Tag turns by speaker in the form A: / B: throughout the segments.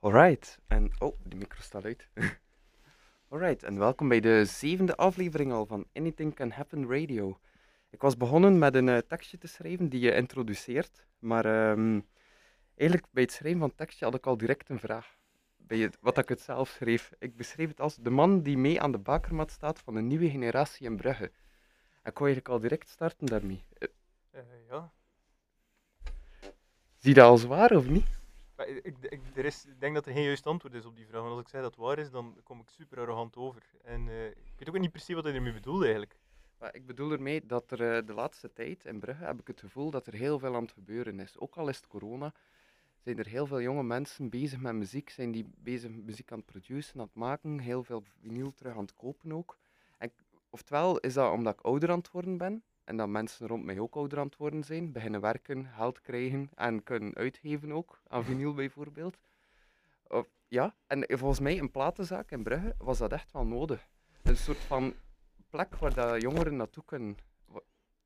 A: Alright, en oh, de micro staat uit. Alright, en welkom bij de zevende aflevering al van Anything Can Happen Radio. Ik was begonnen met een eh, tekstje te schrijven die je introduceert, maar ehm, eigenlijk bij het schrijven van het tekstje had ik al direct een vraag. Bij het, wat ik het zelf schreef. Ik beschreef het als de man die mee aan de bakermat staat van een nieuwe generatie in Brugge. En ik wou eigenlijk al direct starten daarmee. Eh,
B: Eh, ja.
A: zie je dat als waar of niet?
B: Ik, ik, ik- denk dat er geen juist antwoord is op die vraag. Want als ik zeg dat waar is, dan kom ik super arrogant over. En eh, ik weet ook niet precies wat hij ermee bedoelde eigenlijk.
A: Maar ik bedoel ermee dat er eh, de laatste tijd in Brugge heb ik het gevoel dat er heel veel aan het gebeuren is. Ook al is het corona, zijn er heel veel jonge mensen bezig met muziek, zijn die bezig met muziek aan het produceren, aan het maken, heel veel vinyl terug aan het kopen ook. En, oftewel is dat omdat ik ouder aan het worden ben en dat mensen rond mij ook ouder aan het worden zijn, beginnen werken, geld krijgen en kunnen uitgeven ook, aan vinyl bijvoorbeeld. Of, ja, en volgens mij een platenzaak in Brugge was dat echt wel nodig. Een soort van plek waar dat jongeren naartoe kunnen.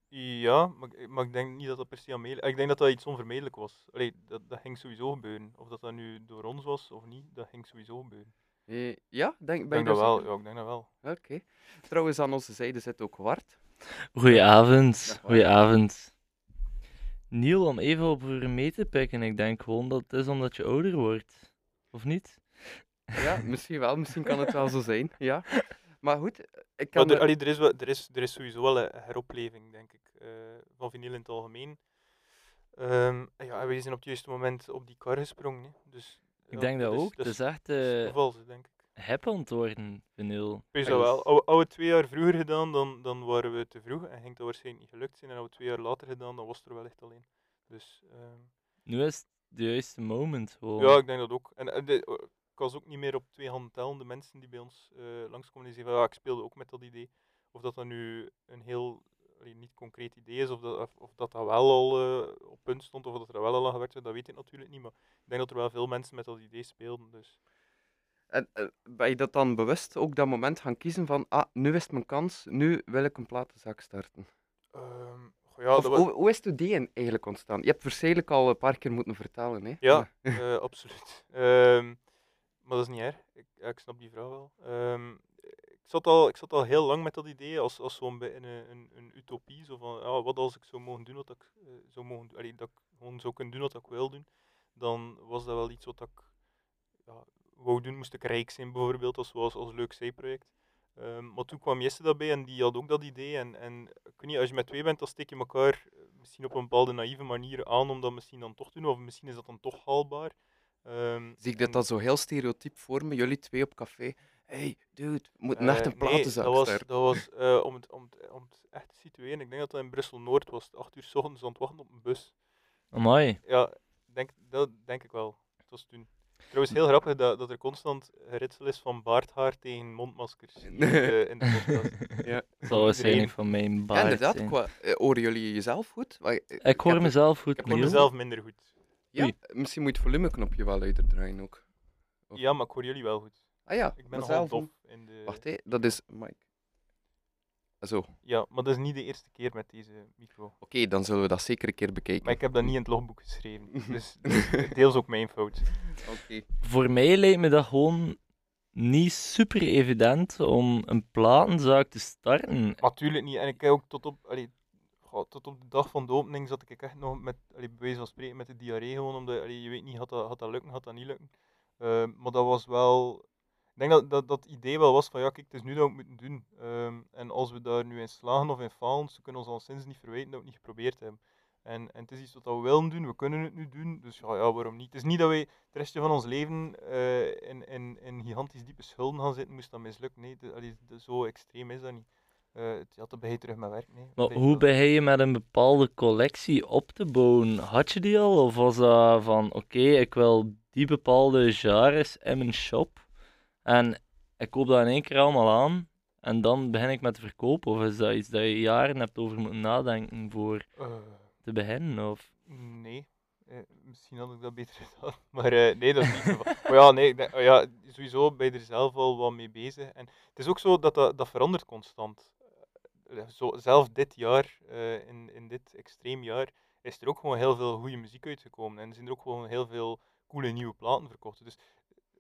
B: Ja, maar, ik- maar ik denk niet dat dat per se aan mee... Ik denk dat dat iets onvermijdelijk was. Allee, dat, dat ging sowieso gebeuren. Of dat dat nu door ons was of niet, dat ging sowieso gebeuren.
A: Eh, ja, denk,
B: Ik
A: ben je
B: denk dat wel. Ja, ik denk dat wel.
A: Oké. Trouwens, aan onze zijde zit ook Wart.
C: Goedenavond, goedenavond. Niel, om even op voor mee te pikken, ik denk gewoon dat het is omdat je ouder wordt. Of niet?
A: Ja, misschien wel. Misschien kan het wel zo zijn. Ja. Maar goed, ik
B: Maar
A: kan...
B: er, allee, er, is wel, er, is, er is sowieso wel een heropleving, denk ik, eh, van vinyl in het algemeen. Ehm, en ja, en wij zijn op het juiste moment op die kar gesprongen. Hè. Dus,
C: Ik
B: ja,
C: denk dat
B: is-
C: ook.
B: Dat is,
C: echt eh
B: zo, denk ik.
A: Ja,
B: dat
A: dus-
B: wel. Hadden we twee jaar vroeger gedaan, dan, dan waren we te vroeg en ging dat waarschijnlijk niet gelukt zijn. En hadden we twee jaar later gedaan, dan was het er wellicht alleen. Dus ehm,
C: Nu is het de juiste moment
B: ja, ik denk dat ook. En, de- eh, ik was ook niet meer op twee handen tellen de mensen die bij ons eh, langskomen en zeggen van ja, ik speelde ook met dat idee. Of dat dat nu een heel niet concreet idee is, of dat, of, of dat, dat wel al eh, op punt stond, of dat er wel al aan gewerkt werd, dat weet ik natuurlijk niet. Maar ik denk dat er wel veel mensen met dat idee speelden. Dus.
A: En, eh, ben je dat dan bewust ook dat moment gaan kiezen van, ah, nu is mijn kans, nu wil ik een platenzaak starten?
B: Ehm, goh, ja,
A: of
B: dat wa-
A: hoe, hoe is het idee eigenlijk ontstaan? Je hebt waarschijnlijk al een paar keer moeten vertellen, hè?
B: Ja, eh, absoluut. Ehm, maar dat is niet erg. Ik, ik snap die vraag wel. Ehm, ik, zat al, ik zat al heel lang met dat idee als, als zo'n een, een, een utopie. Zo van, ja, wat als ik zou mogen doen wat ik eh, zou mogen doen, allee, dat ik gewoon zou kunnen doen wat ik wil doen. Dan was dat wel iets wat ik ja, wou doen. Moest ik rijk zijn bijvoorbeeld, als, als, als leuk zijproject. Ehm, maar toen kwam Jesse daarbij en die had ook dat idee. En, en ik weet niet, als je met twee bent, dan steek je elkaar eh, misschien op een bepaalde naïeve manier aan om dat misschien dan toch te doen. Of misschien is dat dan toch haalbaar. Ehm,
A: Zie ik dit
B: en-
A: dan zo heel stereotyp voor me, jullie twee op café. hey, dude, we moeten
B: Eh,
A: echt een
B: nee,
A: platenzaak
B: dat was,
A: starten.
B: dat was eh, om, het, om, het, om het echt te situeren. Ik denk dat dat in Brussel-Noord was. Acht uur s ochtends aan het wachten op een bus.
C: Amai.
B: Ja, denk, dat denk ik wel. Dat was toen. Trouwens, heel grappig dat, dat er constant geritsel is van baardhaar tegen mondmaskers in de, in de podcast.
A: Ja.
C: Dat zal waarschijnlijk van mijn
A: Ja,
C: baard
A: inderdaad.
C: zijn.
A: Qua, eh, horen jullie jezelf goed? Maar, eh,
C: Ik hoor
A: heb-
C: mezelf goed,
B: Ik hoor mezelf minder goed.
A: Ja,
C: Oei.
A: misschien moet je het volumeknopje wel luider draaien ook. Of-
B: Ja, maar ik hoor jullie wel goed.
A: Ah ja,
B: Ik ben
A: zelf...
B: dof in de...
A: Wacht, hé, dat is Mike. Zo,
B: Ja, maar dat is niet de eerste keer met deze micro.
A: oké, dan zullen we dat zeker een keer bekijken.
B: Maar ik heb dat niet in het logboek geschreven. Dus, dus deels ook mijn fout.
A: Oké.
C: Voor mij lijkt me dat gewoon niet super evident om een platenzaak te starten.
B: Natuurlijk niet. En ik heb ook tot op, allee, goh, tot op de dag van de opening zat ik echt nog met, allee, bij wijze van spreken, met de diarree gewoon. Omdat allee, je weet niet, gaat dat, gaat dat lukken, gaat dat niet lukken. Ehm, maar dat was wel... Ik denk dat, dat dat idee wel was van, ja kijk, het is nu dat we het moeten doen. Ehm, en als we daar nu in slagen of in falen, ze kunnen ons al sinds niet verwijten dat we het niet geprobeerd hebben. En, en het is iets wat we willen doen, we kunnen het nu doen, dus ja, ja waarom niet? Het is niet dat wij het restje van ons leven eh, in, in, in gigantisch diepe schulden gaan zitten, moest dat mislukken. Nee, allee, het- zo extreem is dat niet. Eh het, ja, dan ben je terug met werk. Nee.
C: Maar hoe ben je met een bepaalde collectie op te bouwen? Had je die al? Of was dat van, oké, ik wil die bepaalde genres in mijn shop en ik koop dat in één keer allemaal aan en dan begin ik met te verkopen? Of is dat iets dat je jaren hebt over moeten nadenken voor
B: Eh,
C: te beginnen? Of...
B: nee. Eh, misschien had ik dat beter gedaan. Maar eh, nee, dat is niet zo. maar ja, nee, oh ja, sowieso ben je er zelf al wat mee bezig. En het is ook zo dat dat, dat verandert constant. Eh, zo, zelf dit jaar, eh, in, in dit extreem jaar, is er ook gewoon heel veel goede muziek uitgekomen. En zijn er ook gewoon heel veel coole nieuwe platen verkocht. Dus eh,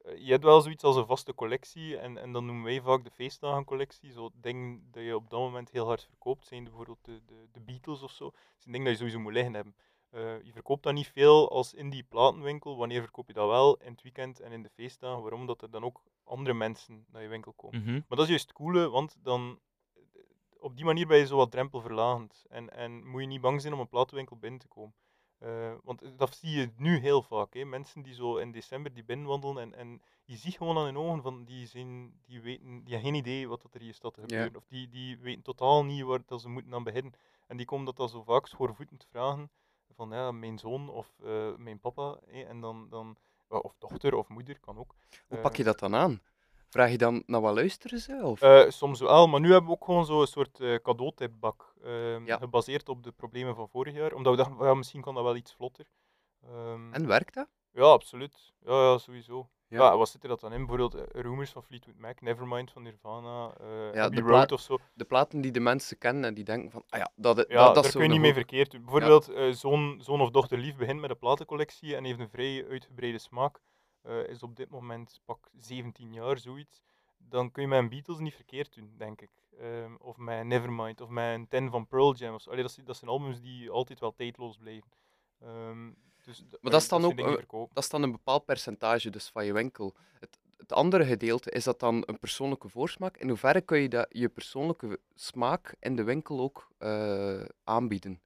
B: je hebt wel zoiets als een vaste collectie, en, en dan noemen wij vaak de feestdagencollectie. Zo dingen dat je op dat moment heel hard verkoopt, zijn bijvoorbeeld de, de, de Beatles of zo. Dat zijn dingen dat je sowieso moet liggen hebben. Eh, je verkoopt dat niet veel als in die platenwinkel. Wanneer verkoop je dat wel? In het weekend en in de feestdagen. Waarom? Dat er dan ook andere mensen naar je winkel komen.
C: Mhm.
B: Maar dat is juist het coole, want dan, op die manier ben je zo wat drempelverlagend. En, en moet je niet bang zijn om een platenwinkel binnen te komen. Eh, want dat zie je nu heel vaak. Hè. Mensen die zo in december die binnenwandelen en, en je ziet gewoon aan hun ogen van die, zijn, die, weten, die hebben geen idee wat er hier staat te gebeuren. Of die, die weten totaal niet waar dat ze moeten aan beginnen. En die komen dat dan zo vaak schoorvoetend vragen van ja, mijn zoon of eh, mijn papa. Hè. En dan, dan, eh, of dochter of moeder kan ook.
A: Hoe pak je dat dan aan? Vraag je dan naar wat luisteren ze? Of?
B: Uh, soms wel, maar nu hebben we ook gewoon zo'n soort uh, cadeautipbak.
A: Ja.
B: Gebaseerd op de problemen van vorig jaar. Omdat we dachten, ja, misschien kan dat wel iets vlotter. Ehm,
A: En werkt dat?
B: Ja, absoluut. Ja, ja sowieso.
A: Ja.
B: Wat zit er dat dan in? Bijvoorbeeld eh, Rumors van Fleetwood Mac, Nevermind van Nirvana, eh
A: Ja, de
B: Road of zo.
A: De platen die de mensen kennen en die denken van, ah ja, dat, dat,
B: Ja,
A: dat
B: daar
A: is
B: kun je niet mee verkeerd doen. Bijvoorbeeld, eh, zoon, zoon of dochter lief begint met een platencollectie en heeft een vrij uitgebreide smaak. Eh, is op dit moment pak 17 jaar, zoiets. Dan kun je met een Beatles niet verkeerd doen, denk ik. Ehm, of met Nevermind, of met een Ten van Pearl Jam. Of. Allee, dat, zijn- dat zijn albums die altijd wel tijdloos blijven. Ehm, dus, d-
A: dat is dan
B: zijn
A: ook, eh. Dat is dan een bepaald percentage dus van je winkel. Het, het andere gedeelte, is dat dan een persoonlijke voorsmaak? In hoeverre kun je dat, je persoonlijke smaak in de winkel ook eh, aanbieden?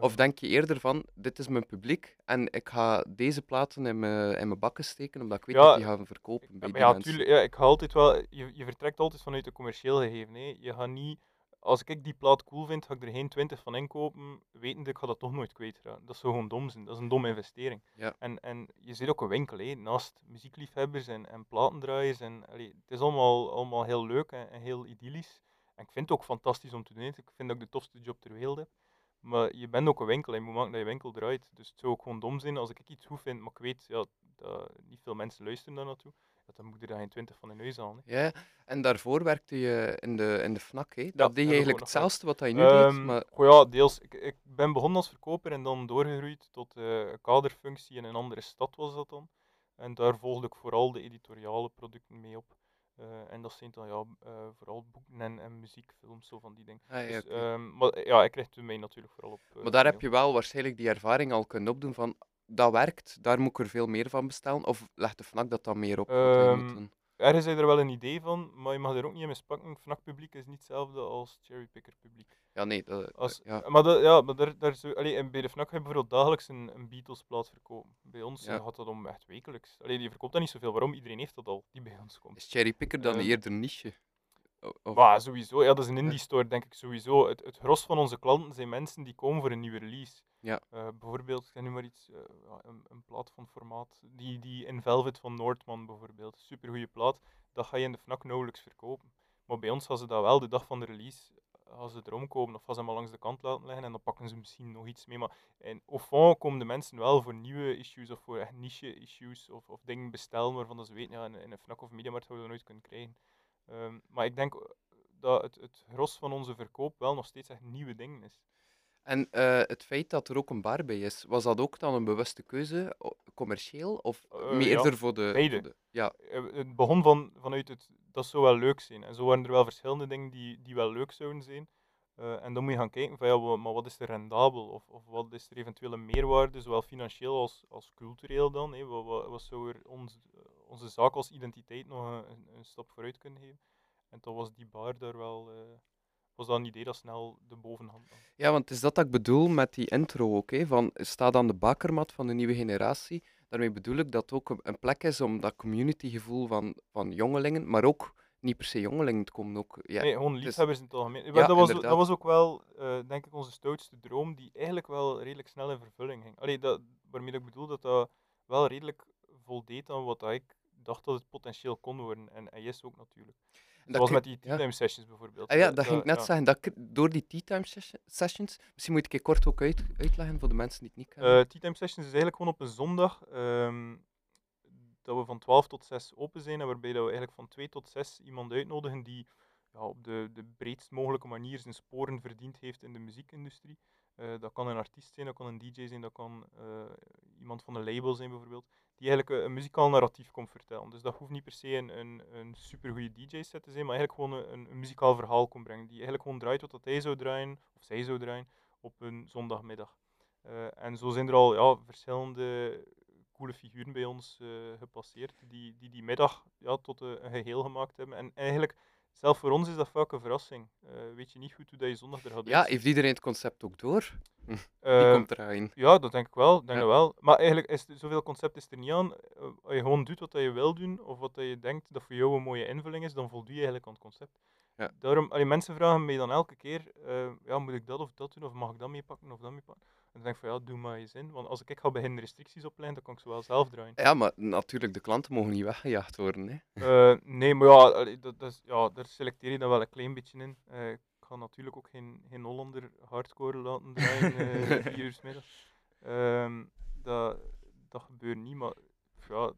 A: Of denk je eerder van, dit is mijn publiek en ik ga deze platen in mijn, in mijn bakken steken, omdat ik weet
B: Ja,
A: dat die gaan verkopen bij
B: Ja,
A: die
B: ja, tuurlijk, ja, ik ga altijd wel, je, je vertrekt altijd vanuit een commercieel gegeven. Hè. Je gaat niet, als ik die plaat cool vind, ga ik er geen 20 van inkopen, wetende ik ga dat toch nooit kwijtraken. Dat zou gewoon dom zijn, dat is een domme investering.
A: Ja.
B: En, en je zit ook een winkel, hè, naast muziekliefhebbers en, en platendraaiers. En, allee, het is allemaal, allemaal heel leuk en, en heel idyllisch. En ik vind het ook fantastisch om te doen. Ik vind dat ik de tofste job ter wereld heb. Maar je bent ook een winkel en je moet maken dat je winkel draait. Dus het zou ook gewoon dom zijn als ik iets goed vind, maar ik weet ja, dat niet veel mensen luisteren daar naartoe. Ja, dan moet je er geen 20 van in huis halen. hè.
A: Ja, en daarvoor werkte je in de, in de FNAC, hè? Dat deed je eigenlijk hetzelfde wat dat je nu deed,
B: Ehm,
A: maar
B: goh ja, deels. Ik, ik ben begonnen als verkoper en dan doorgegroeid tot een kaderfunctie in een andere stad was dat dan. En daar volgde ik vooral de editoriale producten mee op. Eh, en dat zijn dan ja, eh, vooral boeken en, en muziek, films, zo van die dingen.
A: Ah, ja,
B: Dus, ehm, maar ja, ik kreeg toen mee natuurlijk vooral op. eh,
A: Maar daar heb je wel waarschijnlijk die ervaring al kunnen opdoen van dat werkt, daar moet ik er veel meer van bestellen. Of legt de FNAC dat dan meer op? wat
B: Ergens heb je er wel een idee van, maar je mag er ook niet in mispakken. FNAC-publiek is niet hetzelfde als cherrypicker-publiek.
A: Ja, nee, dat,
B: Als,
A: ja.
B: Maar, dat, ja, maar daar, daar zo, allee, en bij de FNAC heb je bijvoorbeeld dagelijks een, een Beatles-plaat verkopen. Bij ons
A: Ja.
B: gaat dat om echt wekelijks. Allee, die verkoopt dat niet zoveel. Waarom? Iedereen heeft dat al, die bij ons komt.
A: Is cherrypicker dan
B: Ehm,
A: eerder niche? Of,
B: Maar sowieso, ja, dat is een indie store, denk ik sowieso. Het, het gros van onze klanten zijn mensen die komen voor een nieuwe release.
A: Ja.
B: Eh, bijvoorbeeld, ik nu maar iets, eh, een, een plaat van formaat. Die, die in Velvet van Noordman bijvoorbeeld. Super goede plaat. Dat ga je in de FNAC nauwelijks verkopen. Maar bij ons gaan ze dat wel de dag van de release. Gaan ze erom komen of gaan ze hem al langs de kant laten liggen en dan pakken ze misschien nog iets mee. Maar in, fond komen de mensen wel voor nieuwe issues of voor echt niche issues of, of dingen bestellen waarvan dat ze weten, ja, in, in een FNAC of Mediamarkt gaan we dat nooit kunnen krijgen. Ehm, maar ik denk dat het, het gros van onze verkoop wel nog steeds echt nieuwe dingen is.
A: En eh, het feit dat er ook een bar bij is, was dat ook dan een bewuste keuze, commercieel? Of
B: Eh,
A: meer
B: ja,
A: voor de,
B: beide.
A: voor de- Ja,
B: Eh, Het begon van, vanuit het, dat zou wel leuk zijn. En zo waren er wel verschillende dingen die, die wel leuk zouden zijn. Eh, en dan moet je gaan kijken van ja, maar wat is er rendabel? Of, of wat is er eventueel een meerwaarde, zowel financieel als, als cultureel dan? Wat, wat, wat zou er ons, eh, onze zaak als identiteit nog een, een, stap vooruit kunnen geven? En toen was die bar daar wel, eh, was dat een idee dat snel de bovenhand nam.
A: ja, want het is dat dat ik bedoel met die intro ook, hè, van staat aan de bakermat van de nieuwe generatie. Daarmee bedoel ik dat het ook een, plek is om dat communitygevoel van, van jongelingen, maar ook niet per se jongelingen, het komen ook... Ja,
B: nee, gewoon liefhebbers in het algemeen.
A: Ja,
B: dat, was,
A: inderdaad.
B: dat was ook wel, eh, denk ik, onze stoutste droom, die eigenlijk wel redelijk snel in vervulling ging. Allee, dat, waarmee ik bedoel dat dat wel redelijk voldeed aan wat ik dacht dat het potentieel kon worden. En hij is ook natuurlijk. Zoals met die
A: ja.
B: tea-time sessions bijvoorbeeld.
A: Ah ja,
B: Eh,
A: dat ging ik net
B: ja.
A: zeggen. Dat ik door die tea time session- sessions, misschien moet ik het kort ook uit, uitleggen voor de mensen die het niet kennen.
B: Eh, tea time sessions is eigenlijk gewoon op een zondag ehm, dat we van 12 tot 6 open zijn en waarbij dat we eigenlijk van 2 tot 6 iemand uitnodigen die ja, op de, de breedst mogelijke manier zijn sporen verdiend heeft in de muziekindustrie. Eh, dat kan een artiest zijn, dat kan een DJ zijn, dat kan eh, iemand van een label zijn bijvoorbeeld. Die eigenlijk een, een muzikaal narratief komt vertellen. Dus dat hoeft niet per se een, een, een supergoeie DJ-set te zijn, maar eigenlijk gewoon een, een muzikaal verhaal komt brengen. Die eigenlijk gewoon draait wat dat hij zou draaien, of zij zou draaien, op een zondagmiddag. Eh, en zo zijn er al ja, verschillende coole figuren bij ons eh, gepasseerd, die, die die middag ja, tot eh, een geheel gemaakt hebben. En eigenlijk, zelf voor ons is dat vaak een verrassing. Eh, weet je niet goed hoe dat je zondag er gaat
A: Ja, heeft iedereen het concept ook door? Die
B: Ehm,
A: komt eraan.
B: Ja, dat denk ik wel. Denk
A: Ja.
B: wel. Maar eigenlijk is er, zoveel concept is er niet aan. Eh, als je gewoon doet wat dat je wil doen, of wat dat je denkt dat voor jou een mooie invulling is, dan voldoe je eigenlijk aan het concept.
A: Ja.
B: Daarom, allee, mensen vragen mij dan elke keer, ja, moet ik dat of dat doen, of mag ik dat meepakken of dat meepakken? En dan denk ik van, ja, doe maar je zin. Want als ik ga beginnen restricties opleggen, dan kan ik ze wel zelf draaien.
A: Ja, maar natuurlijk, de klanten mogen niet weggejaagd worden. Hè.
B: Eh, nee, maar ja, dat, dat is, ja, daar selecteer je dan wel een klein beetje in. Eh, ik ga natuurlijk ook geen, geen Hollander hardcore laten draaien, eh vier uur 's middags. Ehm, dat, dat gebeurt niet, maar ja,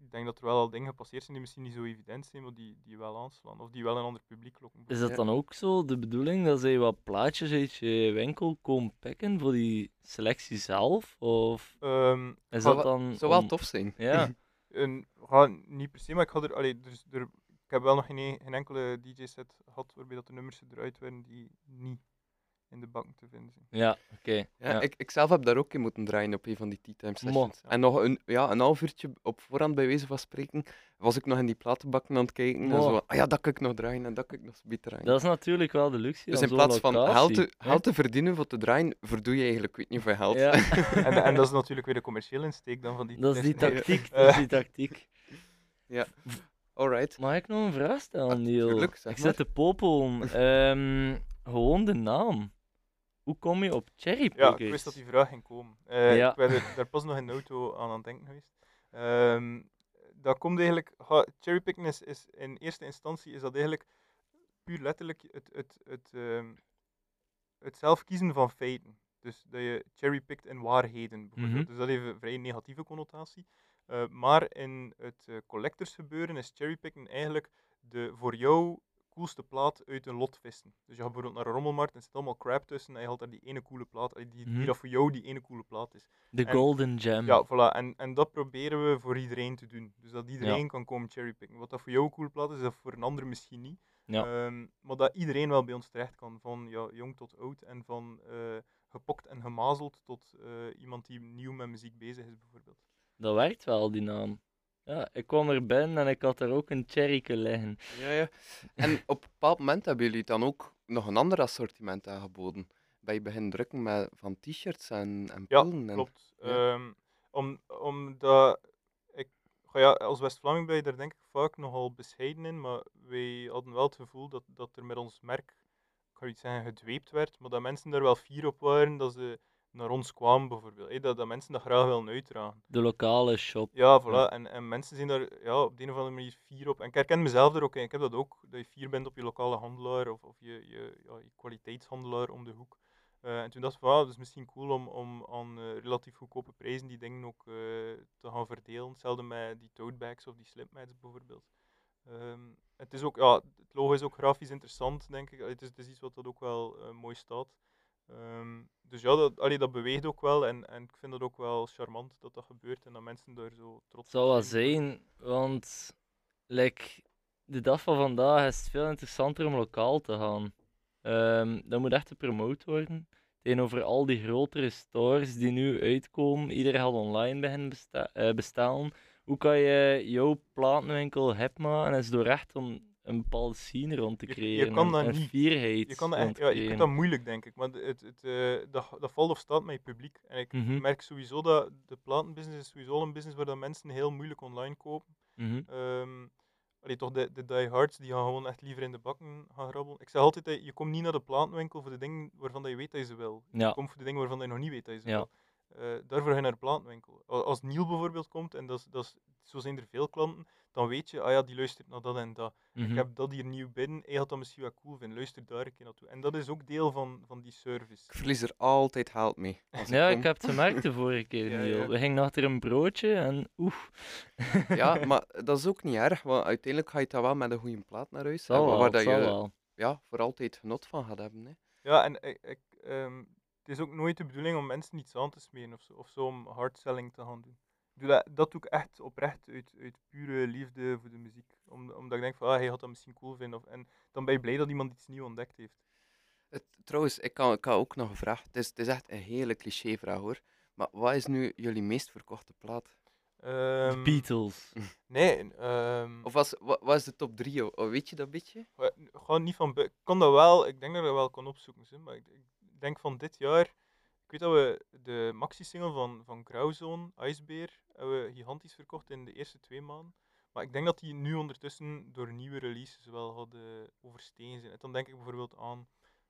B: ik denk dat er wel al dingen gepasseerd zijn die misschien niet zo evident zijn, maar die, die wel aanslaan. Of die wel een ander publiek lokken.
C: Is dat dan ook zo de bedoeling dat zij wat plaatjes uit je winkel komen pikken voor die selectie zelf? Of
B: Ehm,
C: is dat dan.
A: Zou wel
C: om-
A: tof zijn.
C: Ja,
B: een, ga niet per se, maar ik ga er, allee, dus er, ik heb wel nog geen, geen enkele DJ-set gehad waarbij dat de nummers eruit werden die niet in de bank te vinden zijn.
C: ja oké.
A: Ja,
C: ja.
A: Ik, ik zelf heb daar ook in moeten draaien op een van die tea time
C: Mo.
A: sessions. En nog een, ja, een half uurtje op voorhand, bij wijze van spreken, was ik nog in die platenbakken aan het kijken. En zo, ah ja, dat kan ik nog draaien en dat kan ik nog beter draaien.
C: Dat is natuurlijk wel de luxe.
A: dus in plaats van geld te, geld te verdienen voor te draaien, verdoe je eigenlijk, ik weet niet hoeveel geld.
C: Ja,
B: En, en dat is natuurlijk weer de commerciële insteek dan van die
C: dat is die tactiek. Dat is die tactiek.
A: Alright.
C: Mag ik nog een vraag stellen,
A: Ah,
C: Niel?
A: tuurlijk, zeg
C: ik zet de popel. Ehm, gewoon de naam. Hoe kom je op Cherry
B: Ja, ik wist dat die vraag ging komen. Eh,
C: Ja.
B: Ik ben er, daar pas nog in de auto aan aan het denken geweest. Ehm, dat komt eigenlijk... cherrypicking is, is in eerste instantie is dat eigenlijk puur letterlijk het, het, het, ehm, het zelf kiezen van feiten. Dus dat je cherrypikt in waarheden, bijvoorbeeld.
C: Mhm.
B: Dus dat heeft een vrij negatieve connotatie. Eh, maar in het eh, collectors gebeuren is cherrypicken eigenlijk de voor jou coolste plaat uit een lot vissen. Dus je gaat bijvoorbeeld naar een rommelmarkt en er zit allemaal crap tussen en je haalt daar die ene coole plaat, uit die,
C: Mhm.
B: die dat voor jou die ene coole plaat is.
C: De
B: en-
C: Golden Gem.
B: Ja, voilà. En, en dat proberen we voor iedereen te doen. Dus dat iedereen kan komen cherrypicken. Wat dat voor jou een coole plaat is, is dat voor een ander misschien niet.
C: Ja.
B: Ehm, maar dat iedereen wel bij ons terecht kan, van ja, jong tot oud en van eh, gepokt en gemazeld tot eh, iemand die nieuw met muziek bezig is, bijvoorbeeld.
C: Dat werkt wel, die naam. Ja, ik kwam er binnen en ik had er ook een cherryke liggen.
A: Ja, ja. En op een bepaald moment hebben jullie dan ook nog een ander assortiment aangeboden. Bij je begint drukken met, van t-shirts en, en
B: Ja,
A: pullen. En,
B: klopt.
A: ja.
B: Ehm, om, omdat ik, ja, als West-Vlaming ben je daar denk ik vaak nogal bescheiden in, maar wij hadden wel het gevoel dat, dat er met ons merk, ik ga niet zeggen gedweept werd, maar dat mensen daar wel fier op waren dat ze naar ons kwamen bijvoorbeeld. dat, dat mensen dat graag willen uitdragen.
C: De lokale shop.
B: Ja, voilà.
C: Ja.
B: En, en mensen zijn daar ja, op de een of andere manier fier op. En ik herken mezelf er ook in. Ik heb dat ook, dat je fier bent op je lokale handelaar of, of je, je, ja, je kwaliteitshandelaar om de hoek. Eh, en toen dacht ik van, ah, het is misschien cool om, om aan eh, relatief goedkope prijzen die dingen ook eh, te gaan verdelen. Hetzelfde met die tote bags of die slipmats bijvoorbeeld. Ehm, het, is ook, ja, het logo is ook grafisch interessant, denk ik. Het is, het is iets wat dat ook wel mooi staat. Ehm, dus ja, dat, allee, dat beweegt ook wel en, en ik vind dat ook wel charmant dat dat gebeurt en dat mensen daar zo trots
C: Het zou
B: op
C: wel
B: zijn.
C: zijn, want like, de dag van vandaag is het veel interessanter om lokaal te gaan. Ehm, dat moet echt gepromoot worden. Tegenover al die grotere stores die nu uitkomen, iedereen gaat online beginnen besta eh, bestellen. Hoe kan je jouw platenwinkel hip maken? is door echt om een bepaalde scene rond te
B: Je- je
C: creëren.
B: kan
C: en,
B: dat niet. Je, kan dat ja, je kunt
C: creëren.
B: dat moeilijk, denk ik. Maar het, het, eh, dat, dat valt of staat met je publiek. En ik
C: Mhm.
B: merk sowieso dat de platenbusiness is sowieso een business waar dat mensen heel moeilijk online kopen. Ehm allee, toch de, de diehards die gaan gewoon echt liever in de bakken gaan grabbelen. Ik zeg altijd, je komt niet naar de platenwinkel voor de dingen waarvan dat je weet dat je ze wil. Je
C: Ja.
B: komt voor de dingen waarvan dat je nog niet weet dat je ze
C: Ja.
B: wil. Eh, daarvoor ga je naar de platenwinkel. Als Niel bijvoorbeeld komt, en dat is, dat is, zo zijn er veel klanten, dan weet je, ah ja, die luistert naar dat en dat.
C: Mhm.
B: Ik heb dat hier nieuw binnen, hij had dat misschien wel cool vinden, luister daar een keer naartoe. En dat is ook deel van, van die service.
A: Ik verlies er altijd geld mee.
C: Ja, ik heb het gemerkt de vorige keer,
A: Ja,
C: Niel.
A: ja.
C: We gingen achter een broodje en oef.
A: Ja, maar dat is ook niet erg, want uiteindelijk ga je dat wel met een goede plaat naar huis
C: Zal
A: hebben,
C: wel,
A: waar dat je
C: wel.
A: ja, voor altijd genot van gaat hebben. Hè.
B: Ja, en ik, ik, ehm, is ook nooit de bedoeling om mensen iets aan te smeren of zo, of zo om hard selling te gaan doen. Ik doe dat, dat doe ik echt oprecht uit, uit pure liefde voor de muziek. Om, omdat ik denk van, ah, hij had dat misschien cool vinden. Of, en dan ben je blij dat iemand iets nieuws ontdekt heeft.
A: Het, trouwens, ik kan, ik kan ook nog een vraag. Het is, het is echt een hele cliché-vraag hoor. Maar wat is nu jullie meest verkochte plaat?
B: Ehm,
C: Beatles.
B: Nee, ehm,
A: Of was, wat, wat is de top 3? Weet je dat beetje?
B: Gewoon niet van. Ik kon dat wel, ik denk dat ik dat wel kan opzoeken. Maar ik, ik denk van dit jaar. Ik weet dat we de maxi-single van, van Grauwzone, Icebear, hebben we gigantisch verkocht in de eerste twee maanden. Maar ik denk dat die nu ondertussen door nieuwe releases wel hadden overstegen zijn. En dan denk ik bijvoorbeeld aan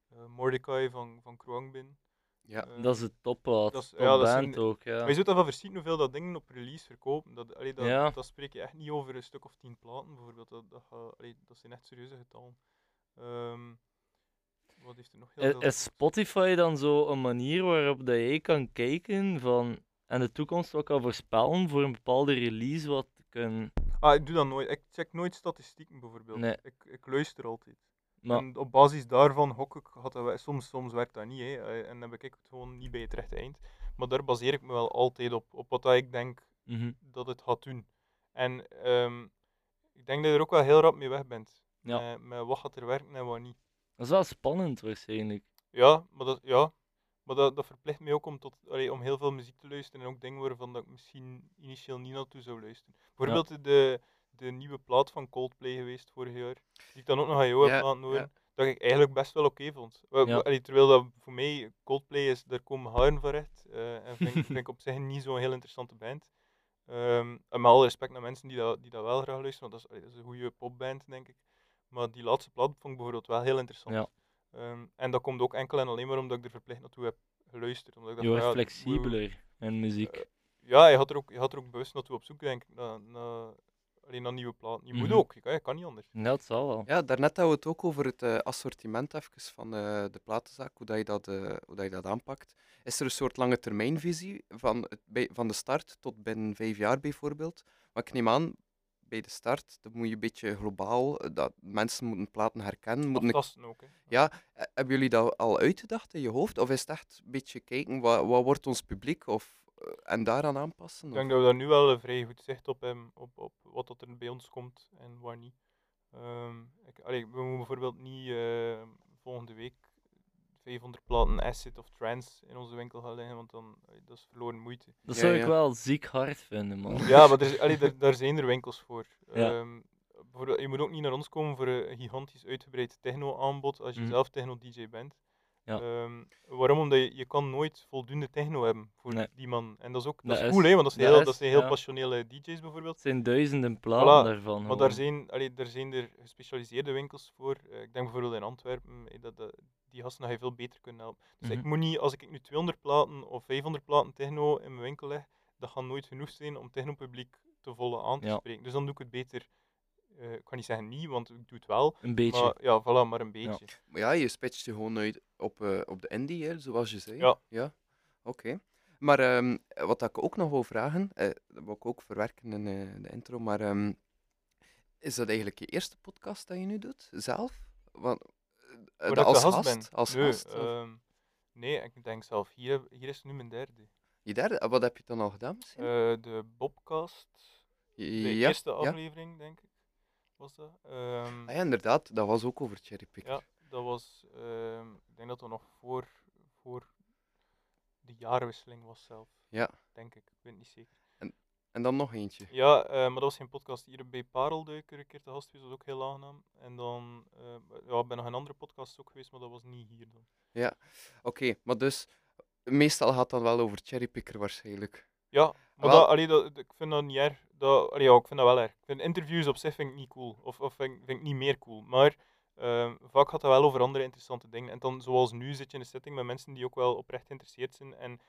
B: eh, Mordecai van, van Kroangbin.
A: Ja.
B: Eh,
C: Dat is de topplaat.
B: dat is-
C: Top
B: ja, dat
C: band ook, ja.
B: Maar je zult daarvan verschieten hoeveel dat dingen op release verkopen. Dat, allee, dat,
C: Ja.
B: dat spreek je echt niet over een stuk of tien platen bijvoorbeeld. Dat, dat, allee, dat zijn echt serieuze getallen. Ehm, wat heeft er nog heel
C: Is,
B: veel
C: is? Spotify dan zo een manier waarop dat jij kan kijken van en de toekomst ook kan voorspellen voor een bepaalde release wat kunnen.
B: Ah, ik doe dat nooit. Ik check nooit statistieken bijvoorbeeld.
C: Nee.
B: Ik, ik luister altijd.
C: Maar
B: En op basis daarvan hok ik, had dat, wel- soms, soms werkt dat niet, hè, eh, en dan heb ik het gewoon niet bij het rechte eind. Maar daar baseer ik me wel altijd op, op wat ik denk
C: mhm,
B: dat het gaat doen. En ehm, ik denk dat je er ook wel heel rap mee weg bent.
C: Ja.
B: Met, met wat gaat er werken en wat niet.
C: Dat is wel spannend waarschijnlijk.
B: Ja, maar dat, ja, maar dat, dat verplicht mij ook om, tot, allee, om heel veel muziek te luisteren en ook dingen waarvan dat ik misschien initieel niet naartoe zou luisteren. Bijvoorbeeld de, de nieuwe plaat van Coldplay geweest vorig jaar, die ik dan ook nog aan jou heb laten horen,
A: ja.
B: dat ik eigenlijk best wel oké vond. Wa-
C: Ja.
B: allee, terwijl dat voor mij Coldplay is, daar komen haren van recht, eh, en vind, ik- vind ik op zich niet zo'n heel interessante band. Ehm, en met alle respect naar mensen die dat, die dat wel graag luisteren, want dat is, allee, dat is een goede popband, denk ik. Maar die laatste plaat vond ik bijvoorbeeld wel heel interessant.
C: Ja.
B: Ehm, en dat komt ook enkel en alleen maar omdat ik er verplicht naartoe heb geluisterd. Omdat ik dacht
C: Je wordt
B: ja,
C: flexibeler in muziek.
B: eh, Ja, je had, er ook, je had er ook bewust naartoe op zoek, denk ik. Alleen naar nieuwe platen. Je moet
C: Mhm.
B: ook, je kan, je kan niet anders.
C: Ja, dat zal wel.
A: Ja, daarnet hadden we het ook over het eh, assortiment even van eh, de platenzaak, hoe, dat je dat, eh, hoe dat je dat aanpakt. Is er een soort lange termijnvisie van, het, bij, van de start tot binnen vijf jaar bijvoorbeeld? Maar ik neem aan, bij de start, dan moet je een beetje globaal, eh, dat mensen moeten platen herkennen. Moeten
B: Aftasten ook. Hè.
A: Ja, eh, hebben jullie dat al uitgedacht in je hoofd? Of is het echt een beetje kijken, wat, wat wordt ons publiek? Of, eh, en daaraan aanpassen?
B: Ik denk dat we daar nu wel een vrij goed zicht op hebben, op, op wat dat er bij ons komt en waar niet. Ehm, ik, allee, we moeten bijvoorbeeld niet volgende week 500 platen acid of trance in onze winkel gaan liggen, want dan dat is verloren moeite.
C: Dat zou
A: ja.
C: ik wel ziek hard vinden, man.
B: Ja, maar er, is- allee, daar, daar zijn er winkels voor.
C: Ja.
B: Ehm, bijvoorbeeld, je moet ook niet naar ons komen voor een gigantisch uitgebreid techno-aanbod als je
C: Mhm.
B: zelf techno-dj bent.
C: Ja.
B: Ehm, waarom? Omdat je, je kan nooit voldoende techno hebben voor
C: Nee.
B: die man. En dat is ook dat
C: Dat
B: is cool, hè, want dat zijn
C: dat
B: heel,
C: is,
B: dat zijn heel
C: ja.
B: passionele dj's bijvoorbeeld.
C: Het zijn duizenden platen
B: Voilà,
C: daarvan.
B: Maar daar zijn, allee, daar zijn er gespecialiseerde winkels voor. Eh, ik denk bijvoorbeeld in Antwerpen, eh, dat, dat, die gasten ga je veel beter kunnen helpen. Dus ik
C: Mhm.
B: moet niet, als ik nu 200 platen of 500 platen techno in mijn winkel leg, dat gaat nooit genoeg zijn om technopubliek te volle aan te
C: Ja.
B: spreken. Dus dan doe ik het beter, eh, ik kan niet zeggen niet, want ik doe het wel.
C: Een beetje.
B: Maar ja, voilà, maar een beetje.
A: Maar ja, je spitst je gewoon uit op, eh, op de indie, hè, zoals je zei.
B: Ja.
A: Ja, oké. Maar ehm, wat ik ook nog wil vragen, eh, dat wil ik ook verwerken in eh, de intro, maar ehm, is dat eigenlijk je eerste podcast dat je nu doet, zelf? Want, eh,
B: ik
A: als gast. Als
B: nee,
A: gast, of-
B: ehm, nee, ik denk zelf, hier, hier is nu mijn derde.
A: je derde, eh, wat heb je dan al gedaan misschien?
B: Eh, de Bobcast, de
A: ja,
B: eerste
A: ja.
B: aflevering, denk ik, was dat. Ehm,
A: Ah ja, inderdaad, dat was ook over Cherrypicker.
B: Ja, dat was, ehm, ik denk dat dat nog voor, voor de jaarwisseling was zelf.
A: Ja.
B: Denk ik, ik weet het niet zeker.
A: En dan nog eentje.
B: Ja, eh, maar dat was geen podcast. Hier bij Parelduiker een keer te gast geweest, dat was ook heel aangenaam. En dan, eh, ja, ik ben nog een andere podcast ook geweest, maar dat was niet hier dan.
A: Oké, maar dus, meestal gaat het dan wel over Cherrypicker waarschijnlijk.
B: Ja, maar
A: Wel-
B: dat, allee, dat, ik vind dat niet erg. Dat, allee, ja, ik vind dat wel erg. Ik vind interviews op zich vind ik niet cool. Of, of vind, ik- vind ik niet meer cool. Maar ehm, vaak gaat het wel over andere interessante dingen. En dan, zoals nu, zit je in een setting met mensen die ook wel oprecht geïnteresseerd zijn. En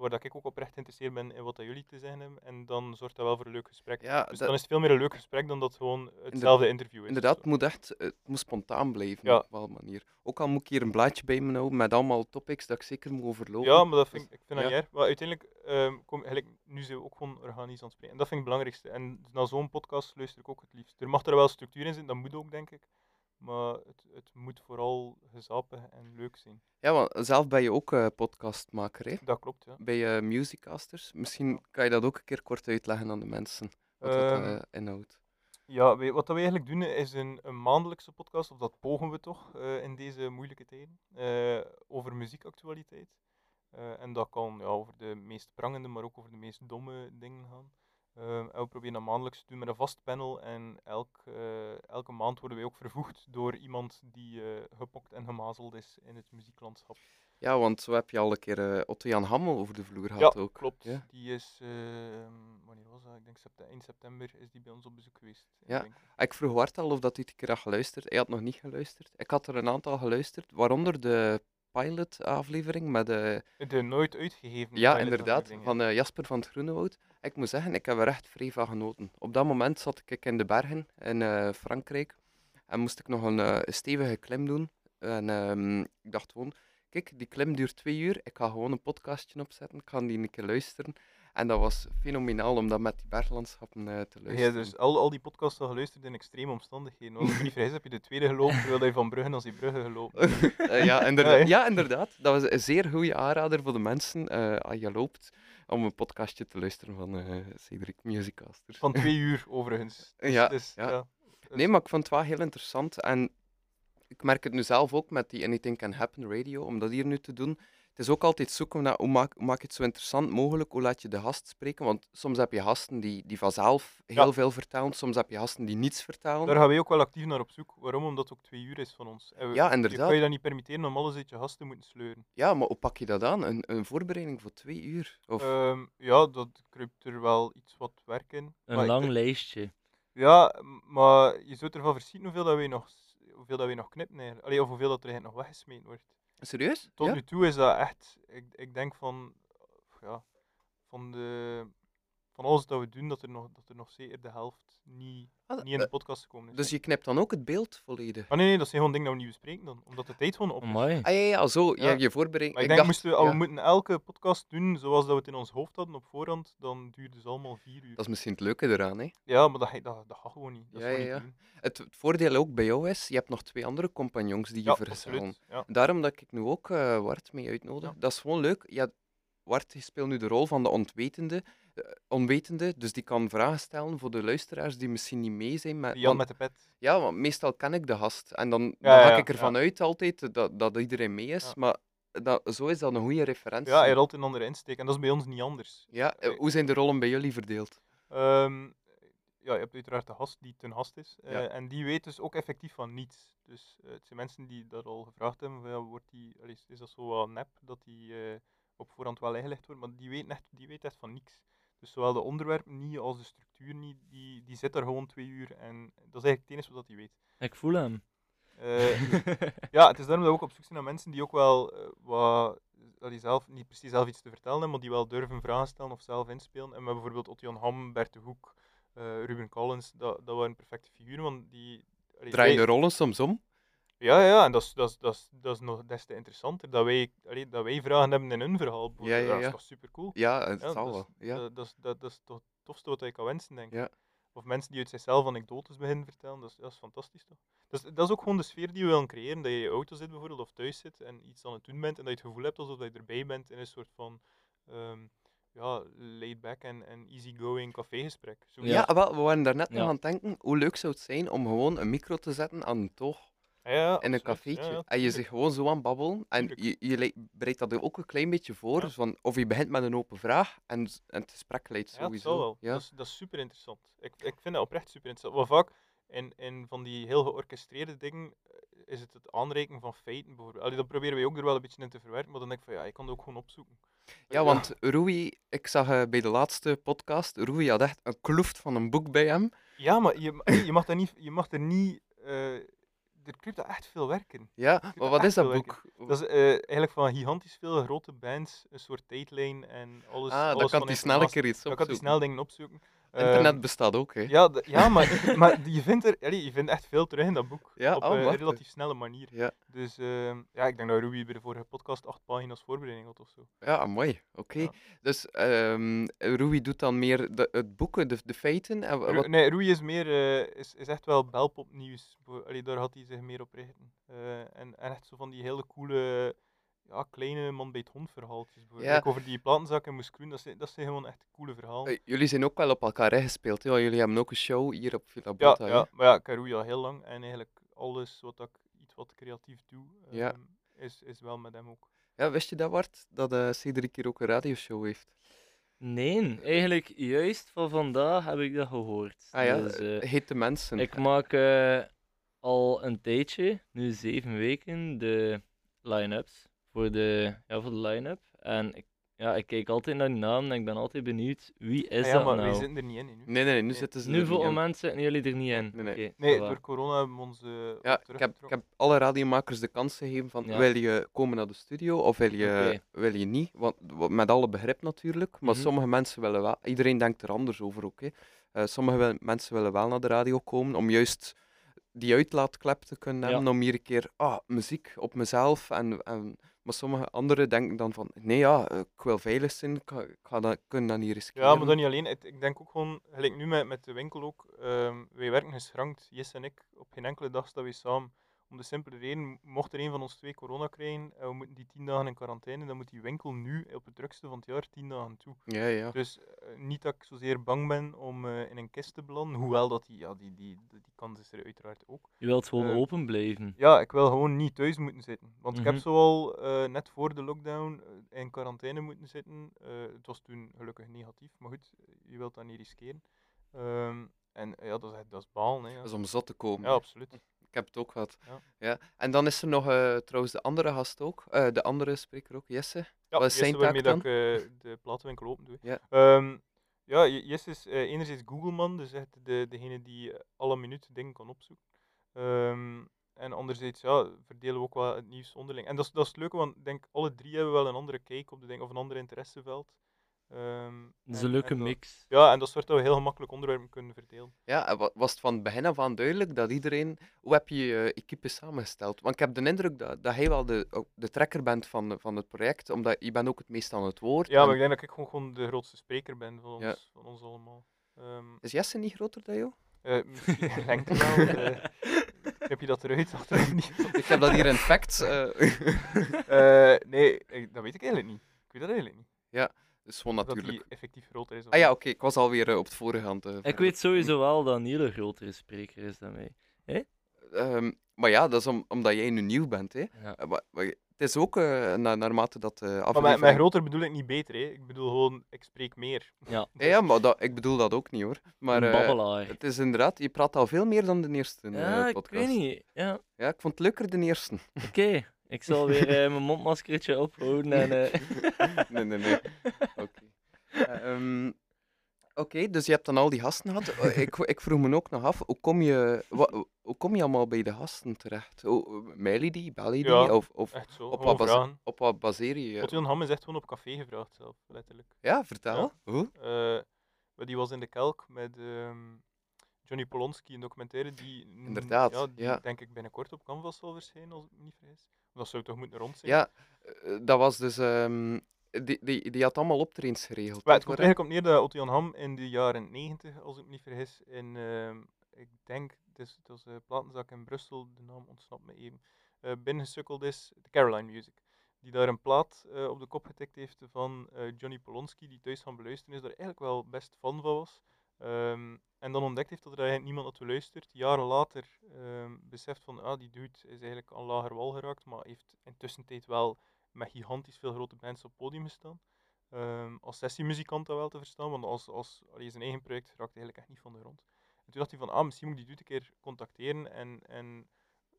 B: waar dat ik ook oprecht geïnteresseerd ben in wat dat jullie te zeggen hebben. En dan zorgt dat wel voor een leuk gesprek.
A: Ja,
B: Dus
A: dat-
B: dan is het veel meer een leuk gesprek dan dat gewoon hetzelfde interview is.
A: Inderdaad, het moet echt het moet spontaan blijven
B: Ja.
A: op een bepaalde manier. Ook al moet ik hier een blaadje bij me houden met allemaal topics dat ik zeker moet overlopen.
B: Ja, maar dat vind ik, ik vind dat niet erg. Maar uiteindelijk, ehm kom, eigenlijk, nu zijn we ook gewoon organisch aan het spreken. En dat vind ik het belangrijkste. En na zo'n podcast luister ik ook het liefst. Er mag er wel structuur in zitten, dat moet ook, denk ik. Maar het, het moet vooral gezapig en leuk zijn.
A: Ja, want zelf ben je ook eh, podcastmaker, hè?
B: Dat klopt, ja.
A: Bij uh, Musicasters. Misschien kan je dat ook een keer kort uitleggen aan de mensen, wat dat
B: Ehm,
A: eh, inhoudt.
B: Ja, wij- wat we eigenlijk doen is een, een maandelijkse podcast, of dat pogen we toch eh, in deze moeilijke tijden, over muziekactualiteit. En dat kan ja, over de meest prangende, maar ook over de meest domme dingen gaan. Eh, en we proberen dat maandelijks te doen met een vast panel. En elk, eh, elke maand worden wij ook vervoegd door iemand die eh, gepokt en gemazeld is in het muzieklandschap.
A: Ja, want zo heb je al een keer eh, Otto-Jan Hammel over de vloer gehad
B: ja,
A: ook.
B: klopt.
A: Ja.
B: Die is, eh, wanneer was dat? Ik denk septe- eind september is die bij ons op bezoek geweest.
A: Ja. Ik vroeg Wart al of dat hij het een keer had geluisterd. Hij had nog niet geluisterd. Ik had er een aantal geluisterd, waaronder de pilot-aflevering met... eh,
B: De nooit uitgegeven.
A: ja, inderdaad, van eh, Jasper van het Groenewoud. Ik moet zeggen, ik heb er echt vrij van genoten. Op dat moment zat ik in de bergen in eh, Frankrijk en moest ik nog een stevige klim doen. En ehm, ik dacht gewoon, kijk, die klim duurt twee uur. Ik ga gewoon een podcastje opzetten, ik ga die een keer luisteren. En dat was fenomenaal om dat met die berglandschappen eh, te
B: Ja,
A: luisteren.
B: dus al, al die podcasts al geluisterd in extreme omstandigheden. Als ik niet vergis, heb je de tweede gelopen, terwijl je van Brugge als die Brugge gelopen.
A: Eh, ja, inderdaad.
B: Ja,
A: ja, inderdaad. Dat was een zeer goede aanrader voor de mensen eh, als je loopt om een podcastje te luisteren van Cedric Musicaster.
B: Van twee uur, overigens. Dus-
A: Ja,
B: dus,
A: ja.
B: ja.
A: Nee, maar ik vond het wel heel interessant. En ik merk het nu zelf ook met die Anything Can Happen radio, om dat hier nu te doen. Het is ook altijd zoeken naar hoe maak, hoe maak je het zo interessant mogelijk, hoe laat je de gast spreken. Want soms heb je gasten die, die vanzelf heel
B: Ja.
A: veel vertellen, soms heb je gasten die niets vertellen.
B: Daar gaan wij ook wel actief naar op zoek. Waarom? Omdat het ook twee uur is van ons. En we-
A: Ja,
B: Je
A: inderdaad.
B: kan je dat niet permitteren om alles uit je gas te moeten sleuren.
A: Ja, maar hoe pak je dat aan? Een, een voorbereiding voor twee uur? Of...
B: Ehm, ja, dat kruipt er wel iets wat werk in.
C: Een
B: Maar ik-
C: lang lijstje.
B: Ja, maar je zult ervan verschieten hoeveel dat wij nog, hoeveel dat wij nog knippen. Allee, of hoeveel dat er nog weggesmeten wordt.
A: Serieus?
B: Tot
A: ja?
B: nu toe is dat echt, ik, ik denk van, ja, van, de, van alles dat we doen, dat er nog, dat er nog zeker de helft niet,
A: Ah,
B: niet in de
A: eh,
B: podcast gekomen is.
A: Dus je knipt dan ook het beeld volledig?
B: Ah nee, nee, dat zijn gewoon dingen dat we niet bespreken dan, omdat de tijd gewoon op is.
C: Amai.
A: Ah ja, ja, zo. Ja, je voorbereiding.
B: Maar ik,
A: ik
B: denk,
A: dacht,
B: moesten we,
A: ja,
B: we moeten elke podcast doen zoals dat we het in ons hoofd hadden op voorhand, dan duurde ze allemaal vier uur.
A: Dat is misschien het leuke eraan. Hè.
B: Ja, maar dat, dat, dat gaat gewoon niet. Dat is
A: Ja,
B: gewoon
A: ja,
B: niet.
A: Het, het voordeel ook bij jou is, je hebt nog twee andere compagnons die je
B: Ja,
A: verzellen.
B: absoluut. Ja.
A: Daarom dat ik nu ook eh Wart mee uitnodig.
B: Ja.
A: Dat is gewoon leuk. Ja, Wart speelt nu de rol van de ontwetende, onwetende, dus die kan vragen stellen voor de luisteraars die misschien niet mee zijn.
B: Jan met de pet.
A: Ja, want meestal ken ik de gast. En dan, dan
B: Ja,
A: ga
B: ja,
A: ik ervan uit altijd dat, dat iedereen mee is. Maar dat, zo is dat een goede referentie.
B: Ja, hij had altijd een andere insteek en dat is bij ons niet anders.
A: Ja, eh, hoe zijn de rollen bij jullie verdeeld?
B: Ehm, ja, je hebt uiteraard de gast die ten gast is. eh. En die weet dus ook effectief van niets. Dus eh, het zijn mensen die dat al gevraagd hebben. van, Ja, wordt die, is- is dat zo wat nep dat die eh, op voorhand wel ingelegd wordt? Maar die weet, echt, die weet echt van niks. Dus zowel de onderwerpen niet als de structuur niet. Die, die zit daar gewoon twee uur. En dat is eigenlijk het enige wat hij weet.
C: Ik voel hem.
B: Eh, ja, het is daarom dat we ook op zoek zijn naar mensen die ook wel eh, wat, dat die zelf, niet precies zelf iets te vertellen hebben, maar die wel durven vragen stellen of zelf inspelen. En we hebben bijvoorbeeld Otto-Jan Ham, Bert de Hoek, eh, Ruben Collins, dat, dat waren perfecte figuren, want die... allee,
A: Draaien de rollen soms om?
B: Ja, ja, en dat is, dat is, dat is, dat is nog des te interessanter, dat wij, allee, dat wij vragen hebben in hun verhaal.
A: Ja, ja,
B: Dat is toch super cool?
A: Ja, het
B: Ja,
A: zal
B: dat,
A: wel.
B: is,
A: Ja.
B: dat, dat, is, dat, dat is toch het tofste wat je kan wensen, denk ik.
A: Ja.
B: Of mensen die uit zichzelf anekdotes beginnen vertellen, dat is, dat is fantastisch toch? Dat is, dat is ook gewoon de sfeer die we willen creëren, dat je in je auto zit bijvoorbeeld, of thuis zit en iets aan het doen bent en dat je het gevoel hebt alsof je erbij bent in een soort van ehm, ja, laid-back en, en easygoing cafégesprek. Zoiets.
A: Ja, wel, we waren daarnet nog
C: Ja.
A: aan het denken, hoe leuk zou het zijn om gewoon een micro te zetten aan een toog
B: Ja,
A: in een cafeetje.
B: Ja,
A: en je zich gewoon zo aan babbelen. En je, je bereidt dat ook een klein beetje voor.
B: Ja.
A: Van, of je begint met een open vraag en, en het gesprek leidt
B: Ja, dat
A: sowieso.
B: wel.
A: Ja.
B: Dat, is, dat is super interessant. Ik, ik vind dat oprecht super interessant. Want vaak in, in van die heel georchestreerde dingen eh, is het het aanreiken van feiten bijvoorbeeld. Allee, dat proberen wij ook er wel een beetje in te verwerken, maar dan denk ik van ja, ik kan dat ook gewoon opzoeken.
A: Ja, want Rui, ik zag eh, bij de laatste podcast, Rui had echt een kloeft van een boek bij hem.
B: Ja, maar je, je mag, dat niet, je mag er niet... eh, er kruipt daar echt veel werk in.
A: Ja, maar wat is dat boek?
B: Dat is eh, eigenlijk van gigantisch veel grote bands, een soort tijdlijn en alles.
A: ah,
B: alles
A: dan kan hij snel een keer iets
B: Dan kan hij snel dingen opzoeken. Ehm,
A: Internet bestaat ook, hè.
B: ja, ja, maar, maar je, vindt er, allee, je vindt echt veel terug in dat boek.
A: Ja,
B: op
A: oh,
B: eh, een relatief snelle manier.
A: Ja,
B: Dus ehm, ja, ik denk dat Ruby bij de vorige podcast acht pagina's voorbereiding had of zo.
A: ja mooi. Oké.
B: Ja.
A: Dus ehm Rui doet dan meer de, het boeken, de, de feiten. En wat,
B: Nee, Ruby is meer, eh, is, is echt wel belpop nieuws. Bo- Allee, daar had hij zich meer op richten. Eh, en, en echt zo van die hele coole, ja, kleine man bij het hond verhaaltjes. bijvoorbeeld.
A: Ja.
B: Like over die platenzak en Moeskroen, dat zijn, dat zijn gewoon echt coole verhalen.
A: eh, jullie zijn ook wel op elkaar ingespeeld, hè? jullie hebben ook een show hier op Villa
B: Ja,
A: Botta.
B: ja, maar ja, ik al heel lang en eigenlijk alles wat ik iets wat creatief doe,
A: Ja.
B: ehm, is, is wel met hem ook.
A: Ja, wist je dat, Bart? Dat eh Cedric hier ook een radioshow heeft.
C: Nee, eigenlijk juist van vandaag heb ik dat gehoord.
A: Ah ja,
C: Dus, eh,
A: heet de mensen.
C: ik maak eh, al een tijdje, nu zeven weken, de line-ups voor de, ja, voor de line-up. En ik, ja, ik kijk altijd naar die naam en ik ben altijd benieuwd wie is
B: Ah ja,
C: dat
B: maar
C: nou?
B: wij zitten er niet in nu.
A: Nee, nee, nee, nu
B: Nee.
A: zitten ze
C: Nu
A: er
C: voor
A: niet in.
C: moment zitten jullie er niet in.
A: Nee, nee.
C: Oké,
B: Nee,
C: voilà.
B: door corona hebben we ons eh,
A: Ja, ik heb, ik
B: teruggetrokken.
A: heb alle radiomakers de kans gegeven van
C: Ja.
A: wil je komen naar de studio of wil je, wil je niet? Want, wa- met alle begrip natuurlijk, maar
C: Mhm.
A: sommige mensen willen wel. Iedereen denkt er anders over ook. Hè. Eh, sommige mensen willen wel naar de radio komen om juist die uitlaatklep te kunnen
C: Ja.
A: hebben, om hier een keer ah, muziek op mezelf. En, en, maar sommige anderen denken dan van nee ja, eh, ik wil veilig zijn, ik ga, ik ga dat, kunnen dat niet riskeren.
B: Ja, maar dan niet alleen. Ik denk ook gewoon, gelijk nu met, met de winkel ook, ehm, wij werken geschrankt, Jess en ik, op geen enkele dag staan we samen. Om de simpele reden, mocht er een van ons twee corona krijgen en we moeten die tien dagen in quarantaine, dan moet die winkel nu op het drukste van het jaar tien dagen toe.
A: Ja, ja.
B: Dus eh, niet dat ik zozeer bang ben om eh, in een kist te belanden, hoewel dat die, ja, die, die, die, die kans is er uiteraard ook.
C: Je wilt gewoon
B: Eh,
C: open blijven.
B: Ja, ik wil gewoon niet thuis moeten zitten. Want ik heb
C: Mhm.
B: zoal eh, net voor de lockdown eh, in quarantaine moeten zitten. Eh, het was toen gelukkig negatief, maar goed, je wilt dat niet riskeren. Ehm, en eh, ja, dat is, dat is balen. Hè, ja.
A: Dat is om zot te komen.
B: ja, absoluut.
A: Ik heb het ook gehad.
B: Ja.
A: Ja. En dan is er nog eh, trouwens de andere gast ook, eh, de andere spreker ook, Jesse.
B: Ja,
A: Wat is zijn
B: waarmee dat ik eh, de platenwinkel open doe.
A: Ja.
B: Ehm, ja, Jesse is enerzijds Googleman, dus echt de, degene die alle minuten dingen kan opzoeken. Ehm, en anderzijds ja, verdelen we ook wel het nieuws onderling. En dat is, dat is het leuke, want ik denk alle drie hebben wel een andere kijk op de ding, of een ander interesseveld. Ehm,
C: Dat is
B: en-
C: een leuke
B: en dat-
C: mix.
B: Ja, en dat zorgt dat we heel gemakkelijk onderwerpen kunnen verdelen.
A: Ja, en was het van het begin af aan duidelijk dat iedereen... Hoe heb je je equipe samengesteld? Want ik heb de indruk dat, dat hij wel de, de trekker bent van, van het project, omdat je bent ook het meest aan het woord.
B: Ja,
A: en-
B: maar ik denk dat ik gewoon, gewoon de grootste spreker ben van ons,
A: Ja.
B: van ons allemaal. Ehm,
A: Is Jesse niet groter dan jou?
B: eh, misschien in lengte wel. eh, heb je dat eruit? Achter niet.
A: Ik heb dat hier in fact. eh,
B: Eh, nee, ik- dat weet ik eigenlijk niet. Ik weet dat eigenlijk niet.
A: dus gewoon natuurlijk.
B: Dat die effectief groter is. of
A: Ah ja, oké, ik was alweer eh, op het vorige hand. eh,
C: Ik weet sowieso wel dat Niel een grotere spreker is dan mij.
A: Ehm, maar ja, dat is om, omdat jij nu nieuw bent. Hè.
C: Ja.
A: Eh, maar- maar het is ook uh, na, naarmate dat
B: Maar met,
A: aflevering...
B: met groter bedoel ik niet beter, hè. Ik bedoel gewoon, ik spreek meer.
C: Ja,
A: Ja, ja, maar dat, ik bedoel dat ook niet hoor. Maar eh, het is inderdaad, je praat al veel meer dan de eerste eh,
C: ja, ik
A: podcast.
C: weet niet. Ja,
A: Ja, ik vond het leuker de eerste.
C: oké. Ik zal weer eh, mijn mondmaskertje ophouden en... eh,
A: nee, nee, nee. Oké. Ehm, Oké, dus je hebt dan al die gasten gehad. Eh, ik, ik vroeg me ook nog af, hoe kom je, wa- hoe kom je allemaal bij de gasten terecht? Je die, bel je die?
B: Ja.
A: Of, of
B: Echt zo,
A: op, wat base- op wat baseer je je?
B: Otto Ham is echt gewoon op café gevraagd zelf, letterlijk.
A: Ja, vertel.
B: Ja.
A: Hoe?
B: Eh, maar die was in de kelk met ehm, Johnny Polonsky, een documentaire die, mm,
A: Inderdaad,
B: ja, die
A: ja.
B: denk ik binnenkort op Canvas zal verschijnen, als ik me niet vergis. Dat zou toch moeten rond zijn?
A: Ja, eh, dat was dus... ehm, die, die, die had allemaal optredens geregeld.
B: Maar het komt eigenlijk op neer dat Otto Jan Ham in de jaren 90, als ik me niet vergis, in, ehm, ik denk, het is, het was een platenzak in Brussel, de naam ontsnapt me even, eh binnengesukkeld is, de Caroline Music. Die daar een plaat eh, op de kop getikt heeft van eh, Johnny Polonsky, die thuis gaan beluisteren is, daar eigenlijk wel best fan van was. Ehm, en dan ontdekt heeft dat er eigenlijk niemand naartoe luistert. Jaren later ehm, beseft van, ah, die dude is eigenlijk aan lager wal geraakt, maar heeft intussen tijd wel met gigantisch veel grote bands op het podium gestaan. Ehm, als sessiemuzikant dat wel te verstaan, want als, als allee, zijn eigen project raakt eigenlijk echt niet van de grond. En toen dacht hij van, ah, misschien moet ik die dude een keer contacteren en, en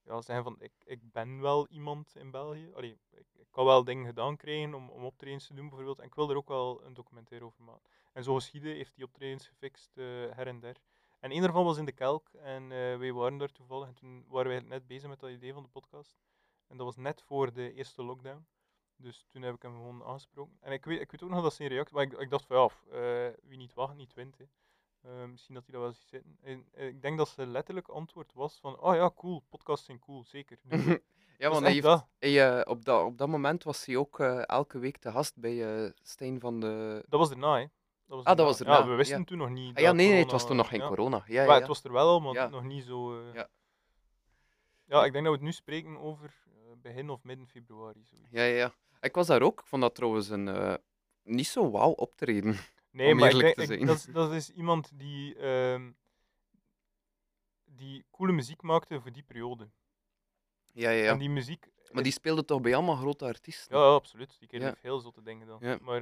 B: ja, zeggen van, ik, ik ben wel iemand in België. Allee, ik, ik kan wel dingen gedaan krijgen om, om optredens te doen bijvoorbeeld, en ik wil er ook wel een documentaire over maken. En zo geschieden heeft hij optredens gefixt eh, her en der. En een daarvan was in de Kelk en eh, wij waren daar toevallig en toen waren wij net bezig met dat idee van de podcast. En dat was net voor de eerste lockdown. Dus toen heb ik hem gewoon aangesproken. En ik weet, ik weet ook nog dat zijn reactie... Maar ik, ik dacht van ja, eh, wie niet wacht, niet wint. Hè. Eh, misschien dat hij dat wel ziet zitten. En, ik denk dat zijn letterlijk antwoord was van, oh ja, cool, podcasts zijn cool, zeker.
A: Ja, want hij
B: echt
A: heeft,
B: dat.
A: hij, op, dat, op dat moment was hij ook elke week te gast bij Stijn van de...
B: Dat was erna, hè. Dat was
A: Ah, dat was
B: Ja,
A: erna,
B: we wisten
A: ja.
B: toen nog niet.
A: Ah, ja, nee, nee, het was toen nog geen
B: ja.
A: corona. Ja,
B: Maar
A: ja,
B: het
A: ja.
B: was er wel al, maar
A: Ja.
B: nog niet zo... eh,
A: Ja.
B: ja, ik denk dat we het nu spreken over eh, begin of midden februari. Zoiets.
A: Ja, ja, ja. Ik was daar ook. Ik vond dat trouwens een eh, niet zo wauw optreden.
B: Nee,
A: Om
B: maar ik
A: eerlijk
B: denk,
A: te
B: ik-
A: zijn.
B: dat, is, dat is iemand die, ehm, die coole muziek maakte voor die periode.
A: Ja, ja, ja.
B: En die muziek...
A: Maar die speelde toch bij allemaal grote artiesten?
B: Ja, ja, absoluut. Die
A: Ja.
B: heeft heel zotte dingen dan.
A: Ja.
B: Maar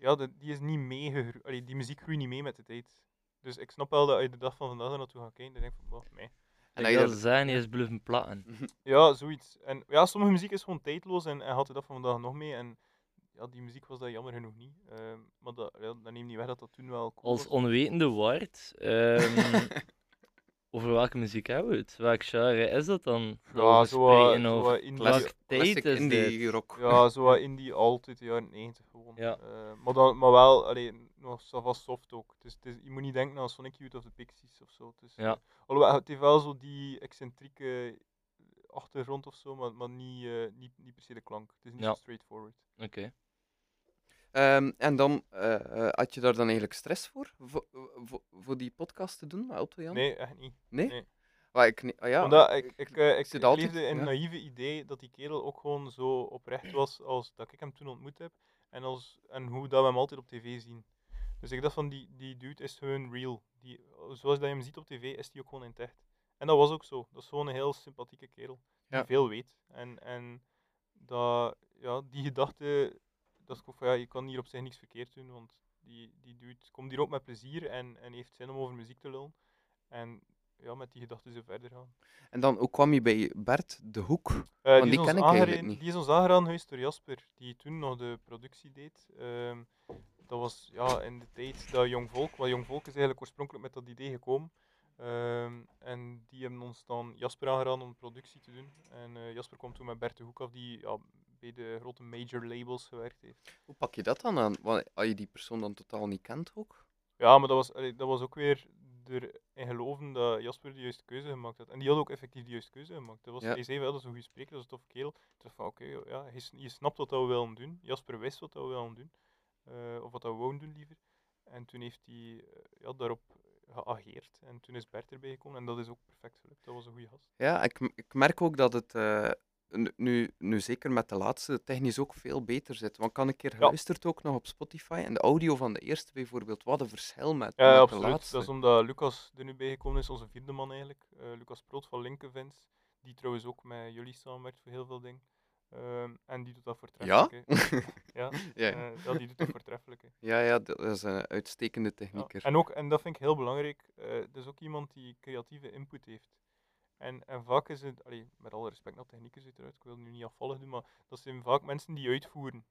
B: ja, de- die is niet meegegroeid. Allee, Die muziek groeit niet mee met de tijd. Dus ik snap wel dat als je de dag van vandaag er naartoe gaat kijken, dan denk ik van, oh, nee.
A: En dat je
C: dat zijn, die is bluffen platten.
B: Ja, zoiets. En ja, sommige muziek is gewoon tijdloos en hij had de dag van vandaag nog mee. En ja, die muziek was dat jammer genoeg niet. Ehm, maar dat, ja, dat neemt niet weg dat dat toen wel cool
C: Als
B: was.
C: onwetende Ward, ehm, over welke muziek hebben we het? Welk genre is dat dan? Dat
B: Ja, zo
C: spreken,
B: zo
C: of
B: wat indie-
A: indie rock.
B: Ja, zo indie altijd, de jaren 90 gewoon.
C: Ja.
B: Eh, maar, dan, maar wel, allee, nog zo vast soft ook. Dus het is, je moet niet denken aan Sonic Youth of the Pixies of zo. Is,
C: Ja.
B: eh, alhoewel, het heeft wel zo die excentrieke achtergrond of zo, maar, maar niet, eh, niet, niet per se de klank. Het is niet
C: Ja.
B: zo straightforward.
C: Oké.
A: Ehm, en dan eh, eh, had je daar dan eigenlijk stress voor? Voor, voor, voor die podcast te doen met Otto Jan?
B: Nee, echt niet.
A: Nee?
B: nee.
A: Maar ik, ah, ja,
B: Omdat ik, ik, eh, ik, ik
A: altijd-
B: leefde in
A: ja.
B: het naïeve idee dat die kerel ook gewoon zo oprecht was als dat ik hem toen ontmoet heb. En, als, en hoe dat we hem altijd op tv zien. Dus ik dacht van, die, die dude is gewoon real. Die, zoals dat je hem ziet op tv, is die ook gewoon in het echt. En dat was ook zo. Dat is gewoon een heel sympathieke kerel. Die
A: Ja.
B: veel weet. En, en dat, ja, die gedachte, dat is ook van, ja, je kan hier op zich niks verkeerd doen, want die, die dude komt hier ook met plezier en, en heeft zin om over muziek te lullen. En ja, met die gedachte zo verder gaan.
A: En dan, hoe kwam je bij Bert de Hoek?
B: Eh,
A: Want
B: die,
A: ken
B: ons
A: ik eigenlijk niet.
B: die is ons aangeraden geweest door Jasper, die toen nog de productie deed. Ehm, dat was ja, in de tijd dat Jong Volk, want Jong Volk is eigenlijk oorspronkelijk met dat idee gekomen. Ehm, en die hebben ons dan Jasper aangeraden om productie te doen. En eh, Jasper kwam toen met Bert de Hoek af, die ja, bij de grote major labels gewerkt heeft.
A: Hoe pak je dat dan aan? Want als je die persoon dan totaal niet kent ook?
B: Ja, maar dat was, allee, dat was ook weer erin geloven dat Jasper de juiste keuze gemaakt had. En die had ook effectief de juiste keuze gemaakt. Dat was,
A: Ja.
B: Hij zei wel, dat is een goede spreker, dat is een toffe kerel. Ik van, oké, ja, je snapt wat dat we willen doen. Jasper wist wat dat we willen doen. Eh, of wat dat we wouden doen, liever. En toen heeft hij eh, ja, daarop geageerd. En toen is Bert erbij gekomen en dat is ook perfect gelukt. Dat was een goede gast.
A: Ja, ik, ik merk ook dat het eh, nu- nu, zeker met de laatste technisch ook veel beter zit. Want ik had een keer geluisterd ook nog op Spotify en de audio van de eerste bijvoorbeeld, wat een verschil met,
B: Ja,
A: met de
B: absoluut.
A: laatste.
B: Dat is omdat Lucas er nu bij gekomen is, onze vierde man eigenlijk. Eh, Lucas Proot van Linkevens. Die trouwens ook met jullie samenwerkt voor heel veel dingen. Ehm, en die doet dat voortreffelijk. hè. ja,
A: ja,
B: eh, ja, die doet dat voortreffelijk.
A: ja, ja, dat is een uitstekende
B: Ja.
A: technieker.
B: En, ook, en dat vind ik heel belangrijk, eh het is ook iemand die creatieve input heeft. En, en vaak is het, allee, met alle respect naar techniekers uiteraard, ik wil nu niet afvallig doen, maar dat zijn vaak mensen die uitvoeren.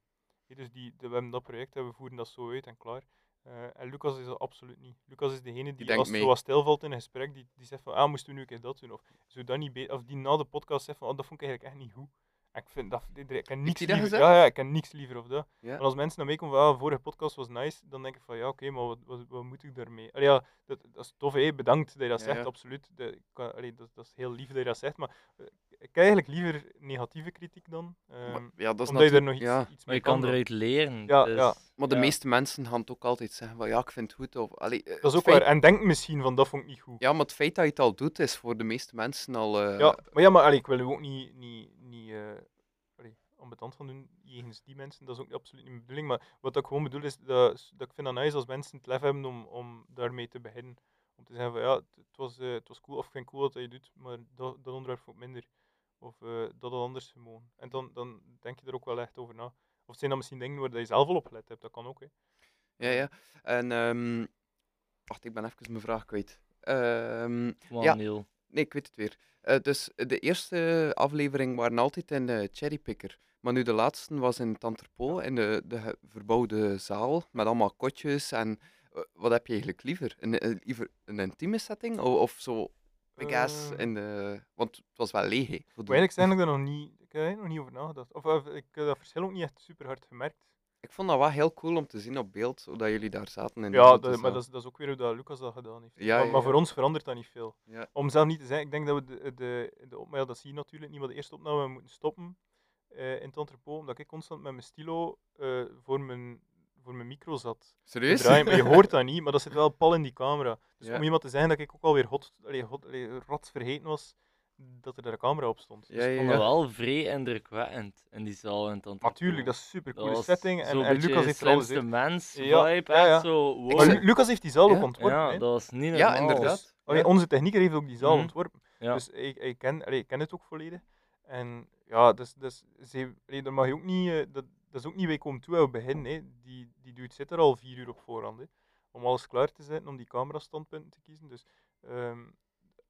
B: Hè, dus die, de, we hebben dat project en we voeren dat zo uit en klaar. Eh, en Lucas is dat absoluut niet. Lucas is degene die,
A: denkt
B: als het zo wat stilvalt in een gesprek, die, die zegt van, ah, moesten we nu een keer dat doen? Of, zou dat niet of die na de podcast zegt van, oh, dat vond ik eigenlijk echt niet goed. En ik vind dat, ik ken niks liever,
A: gezegd?
B: ja, ja, ik ken niks liever of dat.
A: Ja.
B: Maar als mensen naar mij komen van, ah, vorige podcast was nice, dan denk ik van, ja, oké, maar wat, wat, wat moet ik daarmee? Allee, ja, dat, dat is tof, hè, bedankt dat je dat
A: Ja,
B: zegt,
A: ja.
B: absoluut. Dat, kan- allee, dat, dat is heel lief dat je dat zegt, maar eh, ik eigenlijk liever negatieve kritiek dan, ehm,
A: Maar, ja, dat is
B: omdat je er nog iets,
A: ja.
B: iets
C: Maar
B: mee
C: je kan eruit leren.
B: Ja,
C: dus-
B: ja.
A: Maar de
C: ja.
A: meeste mensen gaan het ook altijd zeggen van ja, ik vind het goed. Of, allee, eh,
B: Dat is ook
A: feit-
B: waar. En denk misschien van, dat vond ik niet goed.
A: Ja, maar het feit dat je het al doet, is voor de meeste mensen al... eh,
B: Ja, maar ja, maar allee, ik wil er ook niet, niet, niet eh allee, ambetant van doen jegens die mensen. Dat is ook absoluut niet mijn bedoeling. Maar wat ik gewoon bedoel is dat, dat ik vind dat nice als mensen het lef hebben om, om daarmee te beginnen. Om te zeggen van ja, het, was, eh, het was cool of ik vind het cool wat je doet, maar dat, dat onderwerp vond ik minder. Of eh, dat had anders gewoon. En dan, dan denk je er ook wel echt over na. Of zijn dat misschien dingen waar je zelf al op gelet hebt, dat kan ook. Hè.
A: ja, ja. En, ehm, wacht, ik ben even mijn vraag kwijt. Ehm,
C: Come on,
A: Ja.
C: Neil.
A: nee, ik weet het weer. Eh, dus de eerste aflevering waren altijd in de Cherrypicker. Maar nu de laatste was in het entrepot, in de, de verbouwde zaal, met allemaal kotjes. En eh, wat heb je eigenlijk liever? Een, eh, liever een intieme setting of, of zo
B: Eh,
A: in de... Want het was wel leeg, hè, voor de-
B: Maar eigenlijk zijn ik daar nog niet, ik heb er nog niet over nagedacht. Of, of ik heb dat verschil ook niet echt super hard gemerkt.
A: Ik vond dat wel heel cool om te zien op beeld, hoe dat jullie daar zaten. In
B: Ja, dat, maar dat is, dat is ook weer hoe dat Lucas dat gedaan heeft.
A: Ja,
B: maar,
A: ja,
B: maar
A: ja.
B: voor ons verandert dat niet veel. Om zelf niet te zeggen, ik denk dat we de, de, de opname, dat zie je natuurlijk niet, maar de eerste opname moeten stoppen eh, in het entrepot, omdat ik constant met mijn stilo eh, voor, mijn, voor mijn micro zat.
A: Serieus?
B: draaien. Maar je hoort dat niet, maar dat zit wel pal in die camera. Dus
A: Ja.
B: om iemand te zeggen dat ik ook alweer hot, allee, hot, allee, rats vergeten was, dat er daar een camera op stond.
A: Ja,
B: Dus
A: ja,
C: Ik vond
A: ja.
C: dat wel vrij indrukwekkend in die zaal in het
B: Maar
C: entrepot.
B: tuurlijk, dat is een super coole setting. En, en Lucas heeft er alles uit.
C: mens
B: Ja,
C: vibe,
B: ja,
C: echt
B: ja.
C: zo, wow.
B: Maar Lu- Lucas heeft die zaal ook
A: Ja,
B: ontworpen.
C: ja, dat was niet
A: Ja,
C: normaal.
A: inderdaad.
B: Allee,
A: Ja.
B: Onze technieker heeft ook die zaal
C: Mhm.
B: ontworpen.
C: Ja.
B: Dus ik, ik, ken, allee, ik ken het ook volledig. En ja, dus, dus, ze, allee, daar mag je ook niet, eh, dat, dat is ook niet wij komen toe en we beginnen. Hè. Die, die dude zit er al vier uur op voorhand. Hè. Om alles klaar te zetten, om die camerastandpunten te kiezen. Dus, allee,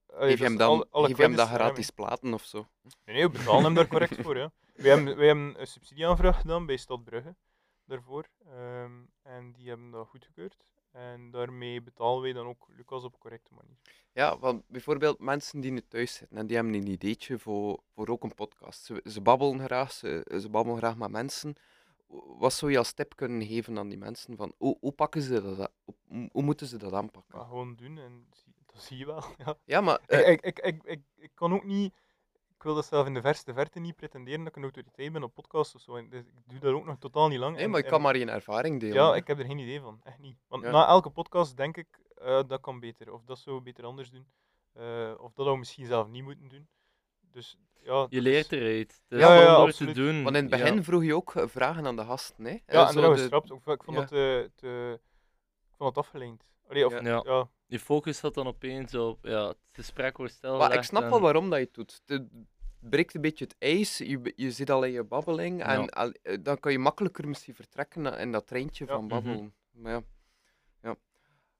A: Geef je
B: dus
A: hem dan
B: alle- alle
A: geef je hem
B: hè.
A: gratis platen of zo?
B: Nee, nee, we betalen hem daar correct voor. Ja. Wij, hebben, wij hebben een subsidieaanvraag gedaan bij Stad Brugge daarvoor. ehm, en die hebben dat goedgekeurd. En daarmee betalen wij dan ook Lucas op correcte manier.
A: Ja, want bijvoorbeeld mensen die nu thuis zitten en die hebben een ideetje voor, voor ook een podcast. Ze, ze babbelen graag, ze, ze babbelen graag met mensen. Wat zou je als tip kunnen geven aan die mensen? Van, hoe, hoe pakken ze dat? Hoe, hoe moeten ze dat aanpakken?
B: Maar gewoon doen en dat zie je wel. Ja.
A: Ja, maar eh,
B: ik, ik, ik, ik kan ook niet, ik wil dat zelf in de verste verte niet pretenderen dat ik een autoriteit ben op podcasts of zo. En dus ik doe dat ook nog totaal niet lang.
A: nee,
B: En-
A: maar ik
B: en-
A: kan maar één ervaring delen.
B: Ja,
A: hè.
B: ik heb er geen idee van. Echt niet. Want
A: Ja.
B: na elke podcast denk ik, eh, dat kan beter. Of dat zou we beter anders doen. Eh, of dat we misschien zelf niet moeten doen. Dus ja.
C: Je leert eruit.
B: Ja, ja, absoluut.
C: te doen.
A: Want in het
C: ja.
A: begin vroeg je ook eh, vragen aan de gasten. Hè? Eh,
B: Ja, en
A: zo de-
B: gestrapt. Ik, vond
A: ja.
B: dat te, te, ik vond dat afgeleid. Allee, of,
A: Ja.
C: Je focus zat dan opeens op ja, het gesprek wordt
A: Maar
C: stilgelegd.
A: ik snap
C: en-
A: wel waarom dat je het doet. Het breekt een beetje het ijs, je, je zit al in je babbeling en
C: Ja.
A: al- eh, dan kan je makkelijker misschien vertrekken in dat treintje
B: Ja.
A: van
C: Mhm.
A: babbelen. Maar ja. ja.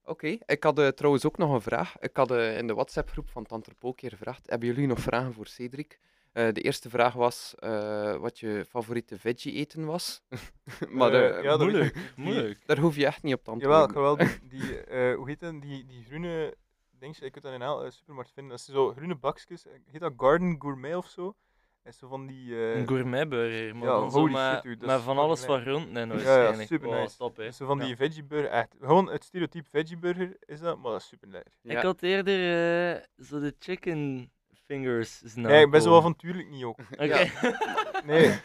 A: Oké, ik had eh, trouwens ook nog een vraag. Ik had eh, in de WhatsApp-groep van Tante een keer gevraagd: hebben jullie nog vragen voor Cedric? Eh, de eerste vraag was eh, wat je favoriete veggie eten was. maar
B: Eh, ja,
C: moeilijk.
B: Die-
C: moeilijk.
A: daar hoef je echt niet op te
B: Jawel,
A: antwoorden.
B: ik ga wel die, die eh, hoe heet dat, die, die groene dings, je kunt dat in elke supermarkt vinden, dat zijn zo groene bakjes, heet dat Garden Gourmet of zo? En zo van die, eh,
C: Een gourmetburger, maar
B: ja,
C: zo
B: shit,
C: met
B: is
C: van alles wat
B: lekker.
C: rond en
B: ja,
C: waarschijnlijk.
B: super
C: Wow,
B: nice.
C: top, hè.
B: zo van
C: Ja.
B: die veggie burger, echt, gewoon het stereotype veggie burger is dat, maar dat is super lekker.
A: Ja.
C: Ik had eerder eh, zo de chicken fingers zien
B: Nee, ik ben zo avontuurlijk niet ook.
C: Oké.
A: Ja.
B: Nee.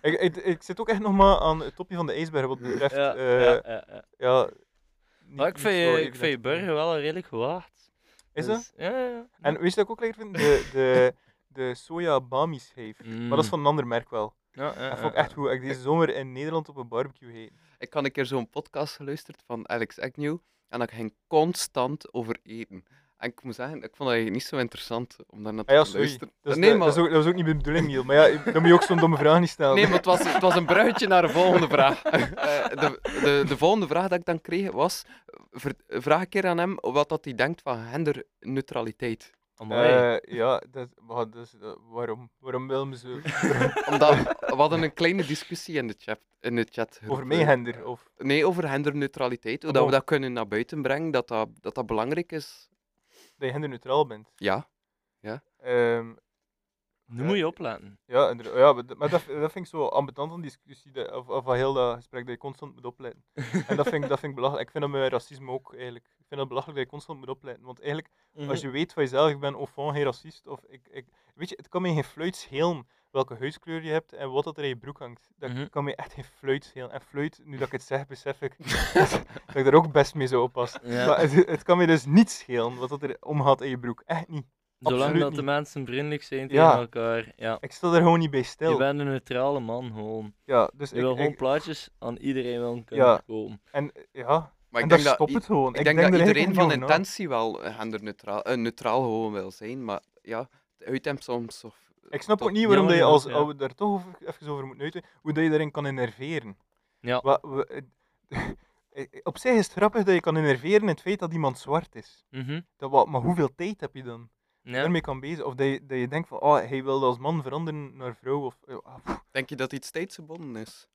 B: ik, ik, ik zit ook echt nog maar aan het topje van de ijsberg wat betreft,
C: ja,
B: eh,
C: ja, ja, ja.
B: ja, niet-
C: Maar ik vind,
B: zo
C: je, ik vind je burger wel redelijk gewaagd.
B: Is dat?
C: Dus, Ja, ja, ja.
B: En weet je wat ik ook lekker vind? De, de, de soja. Maar dat is
C: Mm.
B: van een ander merk wel.
C: Ja, ja,
B: Dat
C: ja,
B: vond ik
C: ja.
B: echt goed. Ik deze zomer in Nederland op een barbecue heen.
A: Ik had een keer zo'n podcast geluisterd van Alex Agnew en dat ging constant over eten. En ik moet zeggen, ik vond dat eigenlijk niet zo interessant om daar naar te
B: Ah ja, sorry.
A: luisteren. Nee,
B: de-
A: maar,
B: dat, is ook, dat was ook niet de bedoeling, Niel. Maar ja, dan moet je ook zo'n domme vraag niet stellen.
A: nee, maar het, was, het was een bruggetje naar de volgende vraag. Eh, de, de, de volgende vraag dat ik dan kreeg was, ver- vraag een keer aan hem wat dat hij denkt van genderneutraliteit.
B: Eh, ja, dat, maar is, eh, waarom? Waarom willen ze
A: Omdat we hadden een kleine discussie in de chat. In de chat
B: over mij gender? Of,
A: Nee, over genderneutraliteit. Hoe dat we dat kunnen naar buiten brengen, dat dat, dat, dat belangrijk is.
B: Dat je genderneutraal bent?
A: Ja.
B: Ehm,
C: nu moet je opletten.
B: ja, ja, maar dat, dat, vind ik zo ambetant een discussie, dat, of, of van heel dat gesprek, dat je constant moet opletten. En dat vind, ik, dat vind ik belachelijk. Ik vind dat met racisme ook eigenlijk. Ik vind dat belachelijk dat je constant moet opletten. Want eigenlijk,
C: Mhm.
B: als je weet van jezelf, ik ben au fond geen racist, of ik, ik, weet je, het kan mij geen fluit schelen welke huidskleur je hebt en wat dat er in je broek hangt. Dat
C: Mhm.
B: kan mij echt geen fluit schelen. En fluit, nu dat ik het zeg, besef ik dat, dat ik daar ook best mee zou oppassen.
C: Ja.
B: Maar het, het kan mij dus niet schelen wat dat er omgaat in je broek. Echt niet.
C: Zolang
B: absoluut
C: dat de mensen vriendelijk zijn tegen
B: Ja.
C: elkaar. Ja.
B: Ik stel er gewoon niet bij
C: Je
B: stil.
C: bent een neutrale man gewoon.
B: Ja, dus
C: Je
B: ik,
C: wil gewoon
B: ik-
C: plaatjes aan iedereen willen kunnen
B: Ja.
C: verkopen.
B: en ja,
A: Maar
B: en
A: ik denk dat,
B: het gewoon.
A: ik denk dat
B: er
A: iedereen van intentie wel eh, genderneutraal eh, neutraal gewoon wil zijn, maar ja, het uitheemt soms of...
B: Ik snap ook niet waarom dat je als,
C: ja.
B: daar toch over, even over moeten uiten, hoe dat je daarin kan innerveren.
C: Ja.
B: Wa- we- eh, op zich is het grappig dat je kan innerveren in het feit dat iemand zwart is.
C: Mhm.
B: Dat, wat, maar hoeveel tijd heb je dan?
C: Ja.
B: Daarmee kan bezig. Of dat je, dat je denkt van, oh, hij wilde als man veranderen naar vrouw. Of, eh, ah,
A: Denk je dat iets tijdsgebonden is?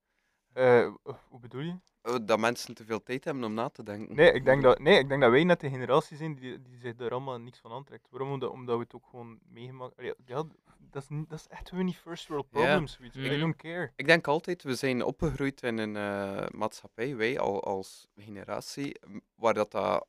B: Eh, hoe bedoel je?
A: Eh, Dat mensen te veel tijd hebben om na te denken?
B: Nee, ik denk dat, nee, ik denk dat wij net de generatie zijn die, die zich daar allemaal niks van aantrekt. Waarom? Omdat, omdat we het ook gewoon meegemaakt Ja, dat is, dat is echt gewoon niet first world problems. I
C: Mhm.
B: don't care.
A: Ik denk altijd, we zijn opgegroeid in een eh, maatschappij, wij al, als generatie, waar dat, dat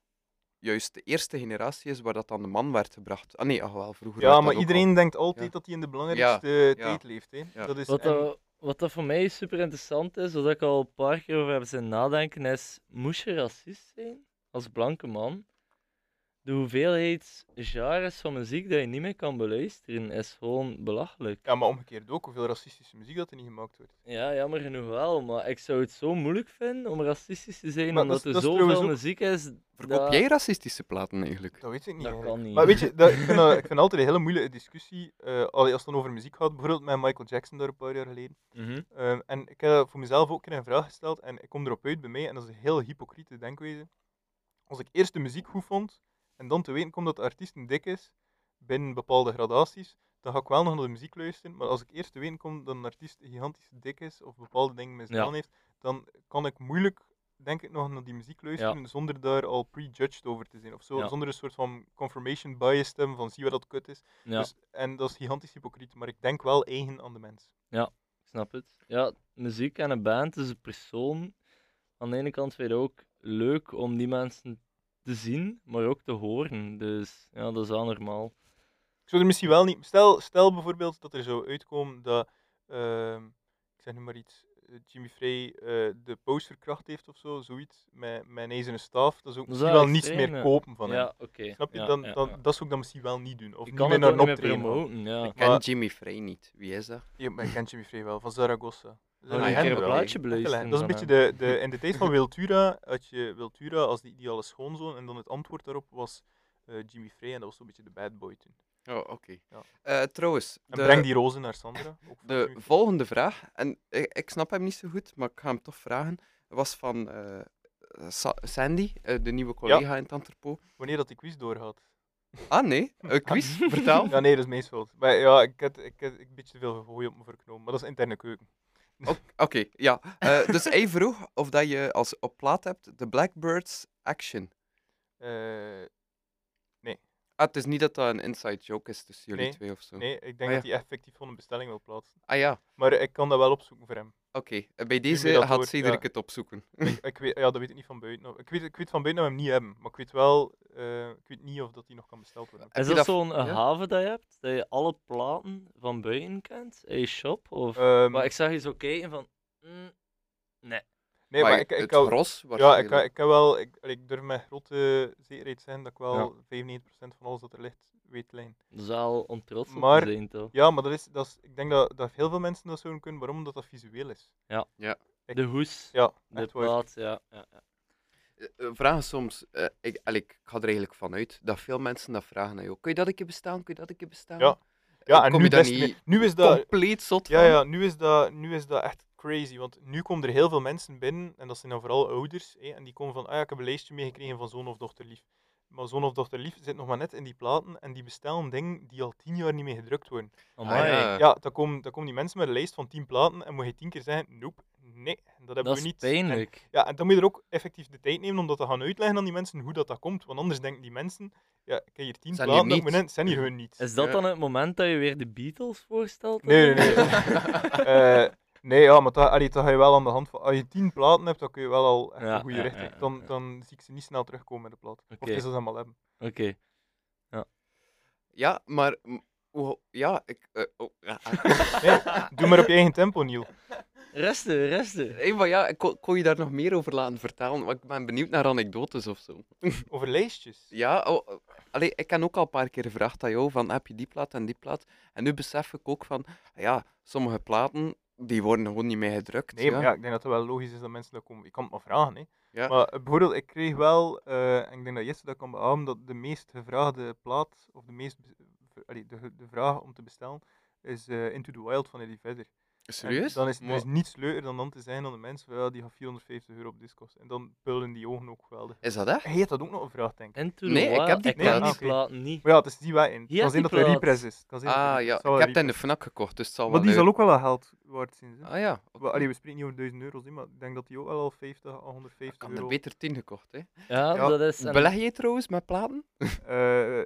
A: juist de eerste generatie is waar dat aan de man werd gebracht. Ah nee, ach wel, vroeger
B: Ja, maar iedereen
A: al.
B: denkt altijd
A: Ja.
B: dat hij in de belangrijkste tijd leeft. Hè.
A: Ja.
B: Dat is,
C: Wat,
B: en-
C: dat, wat dat voor mij super interessant is, wat ik al een paar keer over heb zijn nadenken, is: moest je racist zijn als blanke man? De hoeveelheid genres van muziek dat je niet meer kan beluisteren is gewoon belachelijk.
B: ja, maar omgekeerd ook, hoeveel racistische muziek dat er niet gemaakt wordt.
C: Ja, jammer genoeg wel, maar ik zou het zo moeilijk vinden om racistisch te zijn,
B: Maar
C: omdat
B: dat
C: er zoveel
B: ook-
C: muziek is.
A: Verkoop
C: dat-
A: jij racistische platen eigenlijk?
B: Dat weet ik niet.
C: Dat
B: eigenlijk.
C: kan niet.
B: Maar weet je, dat, ik, vind ik vind altijd een hele moeilijke discussie, eh, allee, als het dan over muziek gaat, bijvoorbeeld met Michael Jackson daar een paar jaar geleden.
C: Mhm.
B: Ehm, en ik heb dat voor mezelf ook een keer een vraag gesteld en ik kom erop uit bij mij, en dat is een heel hypocriete denkwijze. Als ik eerst de muziek goed vond en dan te weten komt dat de artiest een dik is, binnen bepaalde gradaties, dan ga ik wel nog naar de muziek luisteren. Maar als ik eerst te weten kom dat een artiest gigantisch dik is of bepaalde dingen misdaan
C: Ja.
B: heeft, dan kan ik moeilijk, denk ik, nog naar die muziek luisteren zonder daar al prejudged over te zijn. Of zo,
C: Ja.
B: zonder een soort van confirmation bias te hebben van zie wat dat kut is.
C: Ja,
B: Dus, en dat is gigantisch hypocriet, maar ik denk wel eigen aan de mens.
C: ik snap het. Ja, muziek en een band is een persoon. Aan de ene kant vind ook leuk om die mensen te zien, maar ook te horen. Dus ja, dat is wel normaal.
B: Ik zou er misschien wel niet. Stel, stel bijvoorbeeld dat er zou uitkomen dat. ehm, ik zeg nu maar iets. eh, Jimmy Frey eh, de post verkracht heeft of zo, zoiets. Met mijn ijzeren staaf. Dat ik
C: is
B: misschien
C: wel
B: niets meer kopen van hem.
C: Ja, oké.
B: Snap je?
C: Ja,
B: dan, dan,
C: ja.
B: Dat zou ik dan misschien wel niet doen. Of
C: Je
B: niet
C: kan
B: meer
C: het
B: naar
C: ook
B: een
C: niet meer
B: optreden.
A: Ik ken Jimmy Frey niet. Wie is dat?
B: Ja, maar ik ken Jimmy Frey wel, van Zaragoza. Dat is
C: Wil
B: een
C: een plaatje beluisteren
B: Dat is een beetje de, de, in de tijd van Wiltura had je Wiltura als de ideale schoonzoon en dan het antwoord daarop was eh, Jimmy Frey en dat was zo'n beetje de bad boy toen.
A: Oh, oké.
B: Ja.
A: Eh, trouwens,
B: En
A: de,
B: breng die rozen naar Sandra. Ook
A: de volgende vraag, en ik, ik snap hem niet zo goed, maar ik ga hem toch vragen, was van eh, Sa- Sandy, eh, de nieuwe collega in het entrepot.
B: Wanneer dat die quiz doorgaat.
A: Ah nee, een quiz, vertel.
B: Ja, nee, dat is mijn schuld. Maar ja, ik heb, ik heb een beetje te veel gehooi op me verknomen. Maar dat is interne keuken.
A: Oké, ja. Eh, dus hij vroeg of dat je als op plaat hebt de Blackbirds Action.
B: Eh,
A: Ah, het is niet dat dat een inside joke is tussen jullie
B: Nee,
A: twee of zo.
B: nee, ik denk
A: Ah, ja.
B: dat hij effectief gewoon een bestelling wil plaatsen.
A: Ah ja,
B: Maar ik kan dat wel opzoeken voor hem.
A: Oké. Eh, Bij deze gaat
B: door,
A: Cedric
B: ja.
A: het opzoeken.
B: ik, ik weet, ja, dat weet ik niet van buiten. Ik weet, ik weet van buiten dat we hem niet hebben. Maar ik weet wel, eh, ik weet niet of dat die nog kan besteld worden.
C: Is dat
A: dat-
C: zo'n
A: ja?
C: haven dat je hebt? Dat je alle platen van buiten kent? In je shop? Of...
B: Ehm,
C: maar ik zag je zo kijken van... mm, nee.
B: nee, maar, ik, ik, hou-
A: gros
B: ja, ik, ik heb wel, ik, ik durf met grote zekerheid zijn dat ik wel
C: Ja.
B: 95% van alles dat er ligt weet lijn.
C: Dat is wel om trots op
B: Maar-
C: te zijn, toch?
B: Ja, maar dat is, dat is, ik denk dat, dat heel veel mensen dat zouden kunnen. Waarom? Omdat dat visueel is.
C: De hoes,
B: Ja,
C: de plaat, ja. ja, ja.
A: Eh, eh, vragen soms, eh, ik, ik ga er eigenlijk vanuit dat veel mensen dat vragen aan jou. Kun je dat een keer bestaan? Kun je dat een keer bestaan?
B: Ja. Ja, en
A: Kom
B: nu,
A: je daar
B: best
A: niet
B: mee- nu is dat,
A: compleet zot
B: Ja,
A: van?
B: ja nu, is dat, nu is dat echt crazy. Want nu komen er heel veel mensen binnen, en dat zijn dan vooral ouders. Hè, en die komen van, ah ja, ik heb een lijstje meegekregen van zoon of dochterlief. Maar zoon of dochterlief zit nog maar net in die platen en die bestellen dingen die al tien jaar niet meer gedrukt worden.
C: Amai.
A: ja.
B: Ja, dan komen, dan komen die mensen met een lijst van tien platen en moet je tien keer zeggen, nope, nee, dat hebben
C: Dat
B: we
C: is
B: niet. En-
C: pijnlijk.
B: ja, en dan moet je er ook effectief de tijd nemen om dat te gaan uitleggen aan die mensen hoe dat, dat komt. Want anders denken die mensen, ja, ik heb hier tien
A: Zijn
B: platen, dat in, zijn hier gewoon niet.
C: Is dat
A: Ja.
C: dan het moment dat je weer de Beatles voorstelt?
B: Nee, nee, nee. Eh, nee, ja, maar dat, allee, dat ga je wel aan de hand van. Als je tien platen hebt, dan kun je wel al echt
C: Ja,
B: een goede
C: ja,
B: richting.
C: ja,
B: Dan,
C: ja.
B: dan zie ik ze niet snel terugkomen met de plaat. Of
C: Oké.
B: is dat ze hem al hebben.
C: Oké.
A: Ja, maar... m, hoe- Ja, ik... eh, oh, ja.
B: Doe maar op je eigen tempo, Niel.
C: Resten, resten.
A: Hey, maar ja, ik kon, kon je daar nog meer over laten vertellen? Want ik ben benieuwd naar anekdotes of zo.
B: Over lijstjes.
A: Ja, oh, oh, allee, ik heb ook al een paar keer gevraagd aan jou van heb je die plaat en die plaat? En nu besef ik ook van, ja, sommige platen die worden gewoon niet meer gedrukt.
B: Nee,
A: ja.
B: maar ja, ik denk dat het wel logisch is dat mensen dat komen. Je kan het maar vragen, hè.
A: Ja.
B: Maar bijvoorbeeld, ik kreeg wel, eh, en ik denk dat Jesse dat kan beamen, dat de meest gevraagde plaat, of de meest, allee, de, de vraag om te bestellen, is eh, Into the Wild van Eddie Vedder. En
A: Serieus?
B: Dan is er
A: Maar
B: is niets leuker dan dan te zeggen aan de mensen, van, ja, die gaan 450 euro op discos. En dan pullen die ogen ook geweldig.
A: Is dat echt?
B: Hij heeft dat ook nog een vraag, denk ik.
C: Into
A: Nee, ik heb die
C: ik
B: plaat.
C: die
B: Oké.
C: platen niet.
B: Maar ja, het is die wel in. Het kan zijn dat het een
C: plaat.
B: repres is. Het kan zijn
A: Ah ja, ik heb het in de FNAC gekocht, dus het zal
B: zijn. Maar
A: wel
B: die zal ook wel een geld waard zijn. Hè?
A: Ah ja,
B: allee, we spreken niet over 1000 euro's, hè, maar ik denk dat die ook wel al 50 à 150
A: ik had er
B: euro...
A: beter 10 gekocht. Hè.
C: Ja,
B: Ja.
C: dat is...
A: Beleg je trouwens met platen?
B: Eh,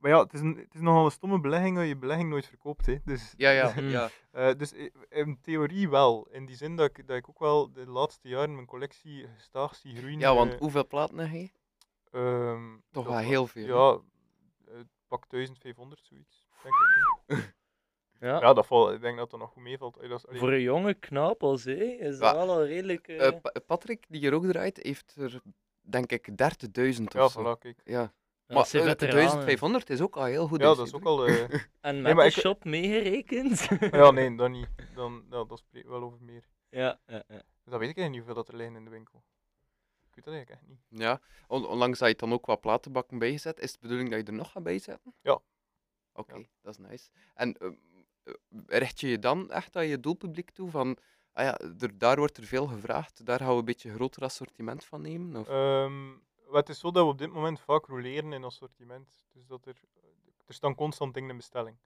B: maar ja, het is, een, het is nogal een stomme belegging dat je belegging nooit verkoopt. Hè. Dus,
A: Ja, ja, ja.
B: eh, dus in theorie wel. In die zin dat ik, dat ik ook wel de laatste jaren mijn collectie gestaag zie groeien.
A: Ja, want
B: eh,
A: hoeveel platen heb je?
B: ehm,
A: Toch wel heel veel.
B: Ja, eh, pak 1500 zoiets. Denk ik.
C: Ja.
B: Ja, dat valt, ik denk dat dat nog goed meevalt.
C: Voor een jonge knaap als hij is
A: Ja.
C: dat wel een redelijk...
A: Pa- Patrick, die hier ook draait, heeft er denk ik 30.000
B: ja,
A: of zo.
B: voilà, kijk.
A: Ja. Maar
C: ze
A: eh,
C: veteranen.
A: 1500 is ook al heel goed.
B: Ja, dat is ook al... eh,
C: En met
B: Nee, maar
C: de
B: ik-
C: shop meegerekend?
B: ja, nee, dat niet. Dan, ja, dat spreekt wel over meer.
C: ja, ja, ja.
B: Dus dat weet ik eigenlijk niet hoeveel dat er liggen in de winkel. Ik weet dat eigenlijk echt niet.
A: Ja, on- onlangs dat je dan ook wat platenbakken bijgezet, is het de bedoeling dat je er nog gaat bijzetten?
B: Ja.
A: Oké,
B: Ja.
A: dat is nice. En eh, richt je je dan echt aan je doelpubliek toe van, ah ja, er, daar wordt er veel gevraagd, daar gaan we een beetje een groter assortiment van nemen? Of?
B: Ehm, het is zo dat we op dit moment vaak roleren in assortiment. Dus dat er, er staan constant dingen in bestelling.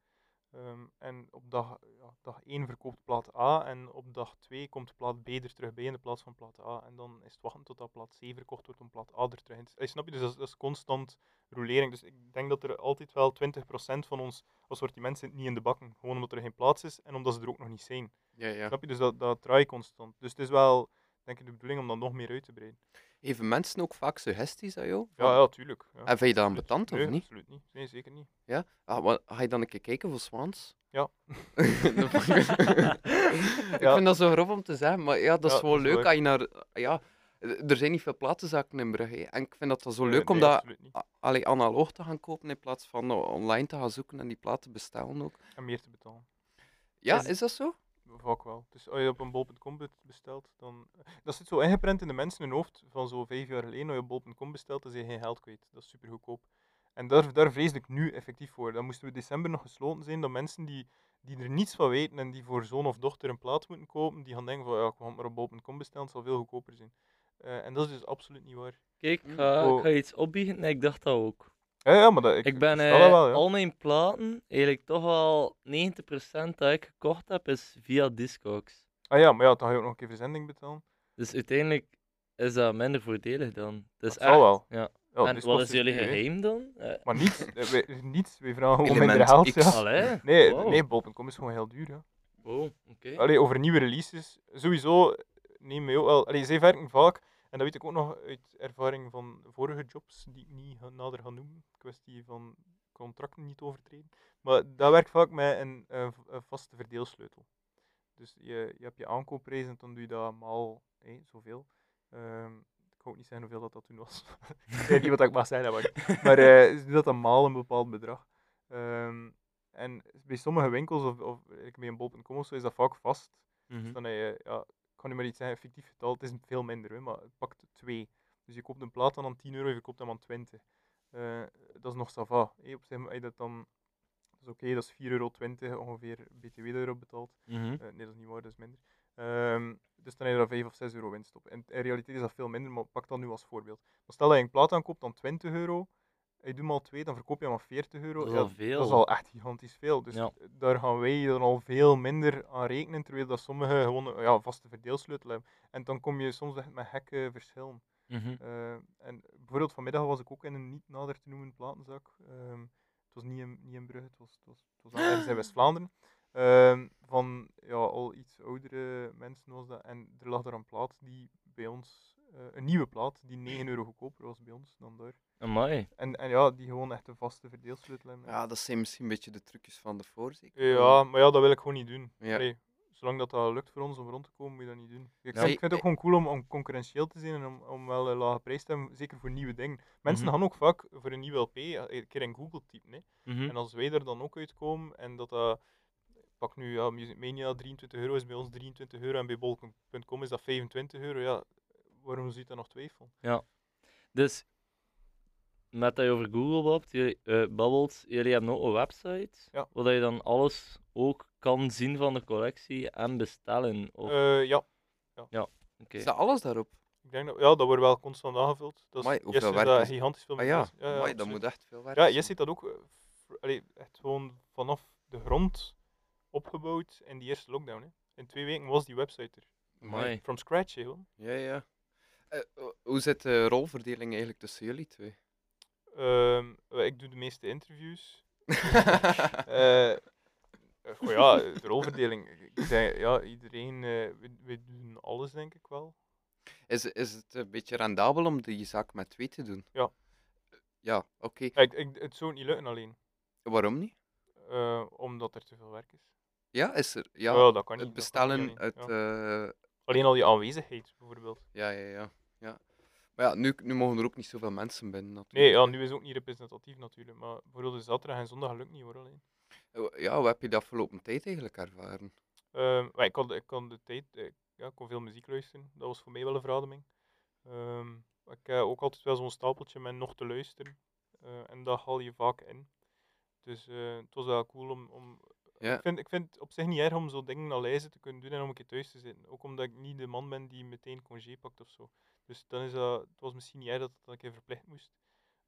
B: Ehm, en op dag, ja, dag 1 verkoopt plaat A en op dag 2 komt plaat B er terug bij in de plaats van plaat A. En dan is het wachten tot plaat C verkocht wordt om plaat A er terug in te eh, Snap je? Dus dat is, dat is constant rolering. Dus ik denk dat er altijd wel 20% van ons assortiment zit niet in de bakken. Gewoon omdat er geen plaats is en omdat ze er ook nog niet zijn.
A: ja, ja.
B: Snap je? Dus dat, dat draai je constant. Dus het is wel, denk ik, de bedoeling om dat nog meer uit te breiden.
A: Geven mensen ook vaak suggesties aan jou?
B: Ja, ja, tuurlijk. Ja.
A: En vind je dat
B: Absoluut.
A: ambetant of
B: Nee,
A: niet?
B: absoluut niet. Nee, zeker niet.
A: Ja? Ah, wa- ga je dan een keer kijken voor Swans?
B: Ja.
A: Dat ik-
B: Ja.
A: vind dat zo grof om te zeggen, maar ja, dat is wel
B: dat
A: leuk als je naar... Ja, er zijn niet veel platenzaken in Brugge. hè. En ik vind dat, dat zo
B: Eh,
A: leuk om
B: nee,
A: dat a- allee, analoog te gaan kopen in plaats van o- online te gaan zoeken en die platen bestellen ook.
B: En meer te betalen.
A: Ja,
C: Is-
A: is dat zo?
B: Vaak wel. Dus als je op een bol.com be- bestelt, dan... Dat zit zo ingeprent in de mensen hun hoofd van zo vijf jaar geleden. Als je op bol.com bestelt, dan zijn je geen geld kwijt. Dat is super goedkoop. En daar, daar vreesde ik nu effectief voor. Dan moesten we december nog gesloten zijn dat mensen die, die er niets van weten en die voor zoon of dochter een plaat moeten kopen, die gaan denken van ja, ik ga het maar op bol.com bestellen, het zal veel goedkoper zijn. Eh, en dat is dus absoluut niet waar.
C: Kijk, ik
A: Mm.
C: ga,
B: Oh.
C: ik ga iets opbiechten. Nee, ik dacht dat ook.
B: Ja, ja maar dat, ik,
C: Ik, ben eh,
B: dat wel, ja.
C: al mijn platen, eigenlijk toch wel 90% dat ik gekocht heb, is via Discogs.
B: Ah ja, maar ja, dan ga je ook nog een keer verzending betalen.
C: Dus uiteindelijk is dat minder voordelig dan. Dus
B: Dat zal wel.
C: Ja.
B: Ja,
C: en wat is jullie geheim dan? Eh,
B: Maar niets, eh, wij, niets, wij vragen gewoon minder geld. Ja.
C: allee,
B: Nee,
C: wow.
B: nee bol.com is gewoon heel duur. Ja.
C: Wow, oké.
B: Allee, over nieuwe releases, sowieso neem je ook wel. Allee, zij werken vaak, en dat weet ik ook nog uit ervaring van vorige jobs, die ik niet ga- nader ga noemen. Kwestie van contracten niet overtreden. Maar dat werkt vaak met een, vaste verdeelsleutel. Dus je, je hebt je aankoopprijs en dan doe je dat maal hé, zoveel. Ehm, ik kan ook niet zeggen hoeveel dat, dat toen was. ik weet niet wat ik mag zeggen, maar, maar ze doet dat dan maal een bepaald bedrag. Ehm, en bij sommige winkels, of, of ik bij een bol.com of zo, is dat vaak vast.
C: Mhm.
B: Dus dan heb je, ja, kan nu maar iets zeggen, fictief getal, het is veel minder, hè, maar het pakt 2. Dus je koopt een plaat dan aan 10 euro, je koopt hem aan 20. Eh, dat is nog sava. Hè. Op zich, dat dan, dat is oké, dat is 4,20 euro ongeveer BTW erop betaalt.
C: Mhm.
B: Eh, nee, dat is niet waar, dat is minder. Ehm, dus dan heb je daar 5 of 6 euro winst op. En in realiteit is dat veel minder, maar pak dat nu als voorbeeld. Maar stel dat je een plaat aankoopt dan 20 euro, en je doet maar 2, dan verkoop je hem aan 40 euro.
C: Dat is al veel.
B: Dat is al echt gigantisch veel. Dus
C: Ja.
B: daar gaan wij dan al veel minder aan rekenen, terwijl dat sommigen gewoon ja, vaste verdeelsleutel hebben. En dan kom je soms echt met gekke verschillen. Eh, en bijvoorbeeld vanmiddag was ik ook in een niet nader te noemen platenzak. Ehm, het was niet in, niet in Brugge, het was, het was, het was wel ergens in West-Vlaanderen. Ehm, van ja, al iets oudere mensen was dat. En er lag daar een plaat die bij ons, eh, een nieuwe plaat, die 9 euro goedkoper was bij ons dan daar.
C: Amai.
B: En, en ja, die gewoon echt een vaste verdeelsleutel hebben.
A: Ja, dat zijn misschien een beetje de trucjes van de voorzitter.
B: Ja, maar ja, dat wil ik gewoon niet doen.
A: Ja.
B: Allee, zolang dat, dat lukt voor ons om rond te komen, moet je dat niet doen. Ik,
C: Ja,
B: vind,
A: ik-
B: ik vind het ook gewoon cool om, om concurrentieel te zijn en om, om wel een lage prijs te hebben, zeker voor nieuwe dingen. Mensen
C: Mhm.
B: gaan ook vaak voor een nieuwe LP eh, een keer in Google typen. Hè.
C: Mhm.
B: En als wij er dan ook uitkomen en dat dat, pak nu ja, Music Mania 23 euro is bij ons 23 euro en bij bol.com is dat 25 euro, ja, waarom zit daar nog twijfel?
C: Dus, met dat je over Google babbelt, jullie, eh, babbelt, jullie hebben ook een website,
B: Ja.
C: waar je dan alles ook kan zien van de collectie en bestellen. Of,
B: Eh, ja,
C: oké.
A: Is dat alles daarop?
B: ik denk dat, ja, dat wordt wel constant aangevuld. Dat is,
A: Amai, hoeveel
B: is
A: werk
B: dat
A: is-
B: gigantisch veel
A: Ah ja. Amai, dat moet echt veel werk
B: Ja, je ziet dat ook eh, allee, echt gewoon vanaf de grond opgebouwd in die eerste lockdown. Hè. In twee weken was die website er.
C: Amai.
B: From scratch, hè, gewoon.
A: Ja, ja. Eh, ho- hoe zit de rolverdeling eigenlijk tussen jullie twee?
B: Ehm, ik doe de meeste interviews. Goh, ja, de rolverdeling. Ik ja, iedereen, eh we, doen alles, denk ik wel.
A: is, is het een beetje rendabel om die zaak met twee te doen?
B: Ja.
A: Ja, oké.
B: Ja, ik, ik, het zou niet lukken alleen,
A: Waarom niet?
B: omdat er te veel werk is.
A: Ja, is er. Ja,
B: dat kan niet.
A: het
B: niet
A: bestellen,
B: alleen,
A: het...
B: ja. Alleen al die aanwezigheid, bijvoorbeeld.
A: ja, ja, ja, ja. Maar ja, nu, nu mogen er ook niet zoveel mensen binnen
B: Nee,
A: natuurlijk.
B: ja, nu is het ook niet representatief natuurlijk, maar bijvoorbeeld de zaterdag en zondag lukt niet hoor alleen.
A: Eh, Ja, hoe heb je de afgelopen tijd eigenlijk ervaren?
B: Ehm, ik, kon, ik kon de tijd, eh, ja, ik kon veel muziek luisteren, dat was voor mij wel een verademing. Ehm, ik heb ook altijd wel zo'n stapeltje met nog te luisteren, eh, en dat haal je vaak in. Dus eh, het was wel cool om. om
A: Ja.
B: ik, vind, ik vind het op zich niet erg om zo dingen naar lijzen te kunnen doen en om een keer thuis te zitten. Ook omdat ik niet de man ben die meteen congé pakt of zo. Dus dan is dat, het was misschien niet erg dat het een keer verplicht moest.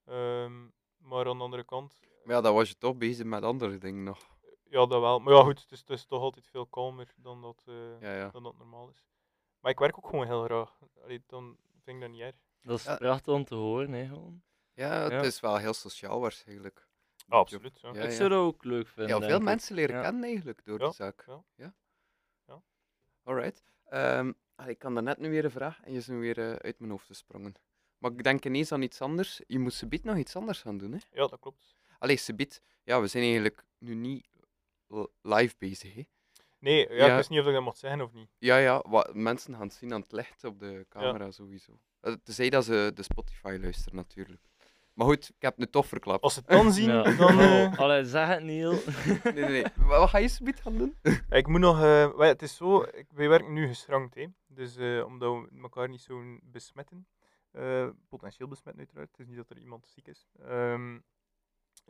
B: Ehm, maar aan de andere kant,
A: Maar ja, dan was je toch bezig met andere dingen nog.
B: ja, dat wel. Maar ja, goed, het is, het is toch altijd veel kalmer dan dat, eh,
A: Ja, ja.
B: dan dat normaal is. Maar ik werk ook gewoon heel graag. Allee, dan vind ik dat niet erg.
C: Dat is
A: Ja.
C: prachtig om te horen, hè, gewoon.
A: Ja, het
C: Ja.
A: is wel heel sociaal waarschijnlijk.
B: Ja, absoluut. Ja.
A: Ja,
C: ik
A: ja.
C: zou dat ook leuk vinden.
A: Heel veel
C: denk
A: mensen leren
C: Ja.
A: kennen eigenlijk door
B: Ja,
A: de zaak.
B: ja.
A: ja.
B: Ja.
A: Alright. Ehm, allee, ik kan daarnet nu weer een vraag en je is nu weer eh, uit mijn hoofd gesprongen. Maar ik denk ineens aan iets anders. Je moet Sebiet nog iets anders gaan doen, hè?
B: ja, dat klopt.
A: Allee, Sebiet, ja, we zijn eigenlijk nu niet live bezig, hè?
B: Nee, ja,
A: Ja.
B: ik wist niet of ik dat mocht zeggen of niet.
A: Ja, ja, wat mensen gaan zien aan het licht op de camera sowieso. Uh, tenzij dat ze de Spotify luisteren natuurlijk. Maar goed, ik heb het nu toch verklapt.
B: Als ze het dan zien,
C: Ja.
B: dan...
C: allee, zeg het niet, Neil.
A: Nee, nee, nee. Wa- Wat ga je Sebiet gaan doen?
B: Ja, Ik moet nog, eh, het is zo, ik, wij werken nu geschrankt, hè. dus eh, omdat we elkaar niet zo besmetten. Eh, potentieel besmetten uiteraard, het is niet dat er iemand ziek is. Ehm,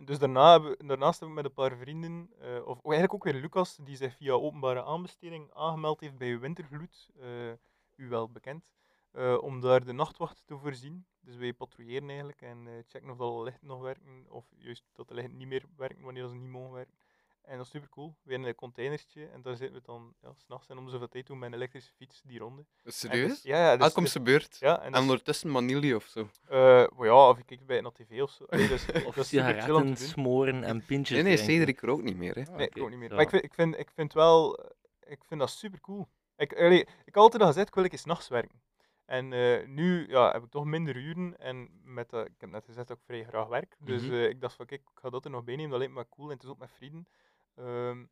B: dus daarna hebben, daarnaast hebben we met een paar vrienden, eh, of oh, eigenlijk ook weer Lucas, die zich via openbare aanbesteding aangemeld heeft bij Wintergloed, eh, u wel bekend, eh, om daar de nachtwacht te voorzien. Dus wij patrouilleren eigenlijk en eh, checken of dat alle lichten nog werken, of juist dat de lichten niet meer werken wanneer ze niet mogen werken. En dat is super cool. Weer in een containertje en daar zitten we dan ja, s'nachts en om zoveel tijd doen met een elektrische fiets die ronde.
A: Serieus?
B: Ja, ja. Dus,
A: Aankomst beurt.
B: ja, en
A: En
B: is,
A: ondertussen Manili of zo.
B: eh, well, ja, of ik kijk bij een tv of zo. Allee, dus,
C: Of sigaretten smoren en pintjes
A: Nee, nee. Cedric rookt niet meer. Hè.
C: Ah,
B: Nee, ik ook niet meer.
C: ja.
B: Maar ik vind, ik, vind, ik vind wel, ik vind dat super cool. Ik, allee, ik heb altijd al gezegd, ik wil eens nachts werken. En eh, nu ja, heb ik toch minder uren. En met, dat- ik heb net gezegd dat ik vrij graag werk. Dus
C: Mhm.
B: eh, ik dacht van, kijk, ik ga dat er nog bij nemen. Dat lijkt me cool en het is ook met vrienden. Ehm,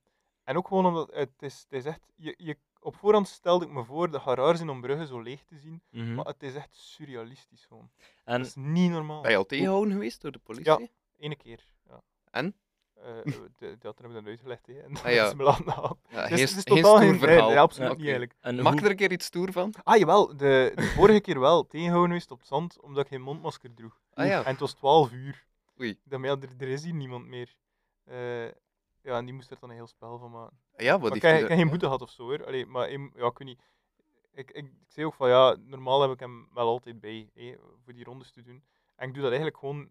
B: en ook gewoon omdat het is, het is echt... Je, je, op voorhand stelde ik me voor, dat gaat raar zijn om Brugge zo leeg te zien.
C: Mhm.
B: Maar het is echt surrealistisch gewoon.
C: En
B: Dat is niet normaal.
A: Ben je al tegengehouden geweest door de politie?
B: Ene keer, ja.
A: En?
B: De, dat hebben we dan uitgelegd, hè. En dan
A: Ah, ja.
B: is gaan.
A: Ja,
B: Dus het is totaal geen...
A: verhaal.
B: nee, absoluut
A: Ja,
B: niet
A: oké.
B: eigenlijk.
C: en
A: Mag
C: hoe-
A: ik er een keer iets stoer van?
B: Ah, jawel. De, de vorige keer wel tegengehouden geweest op het zand, omdat ik geen mondmasker droeg.
A: Ah ja.
B: En het was 12 uur.
A: Oei.
B: Maar ja, er, er is hier niemand meer. Eh, ja, en die moest er dan een heel spel van maken.
A: Ja, wat
B: Maar ik
A: heeft
B: heb
A: hij
B: ik heb geen boete gehad of zo, hoor. Allee, maar ik, ja, ik weet niet. Ik, ik, ik zei ook van, ja, normaal heb ik hem wel altijd bij, hè, voor die rondes te doen. En ik doe dat eigenlijk gewoon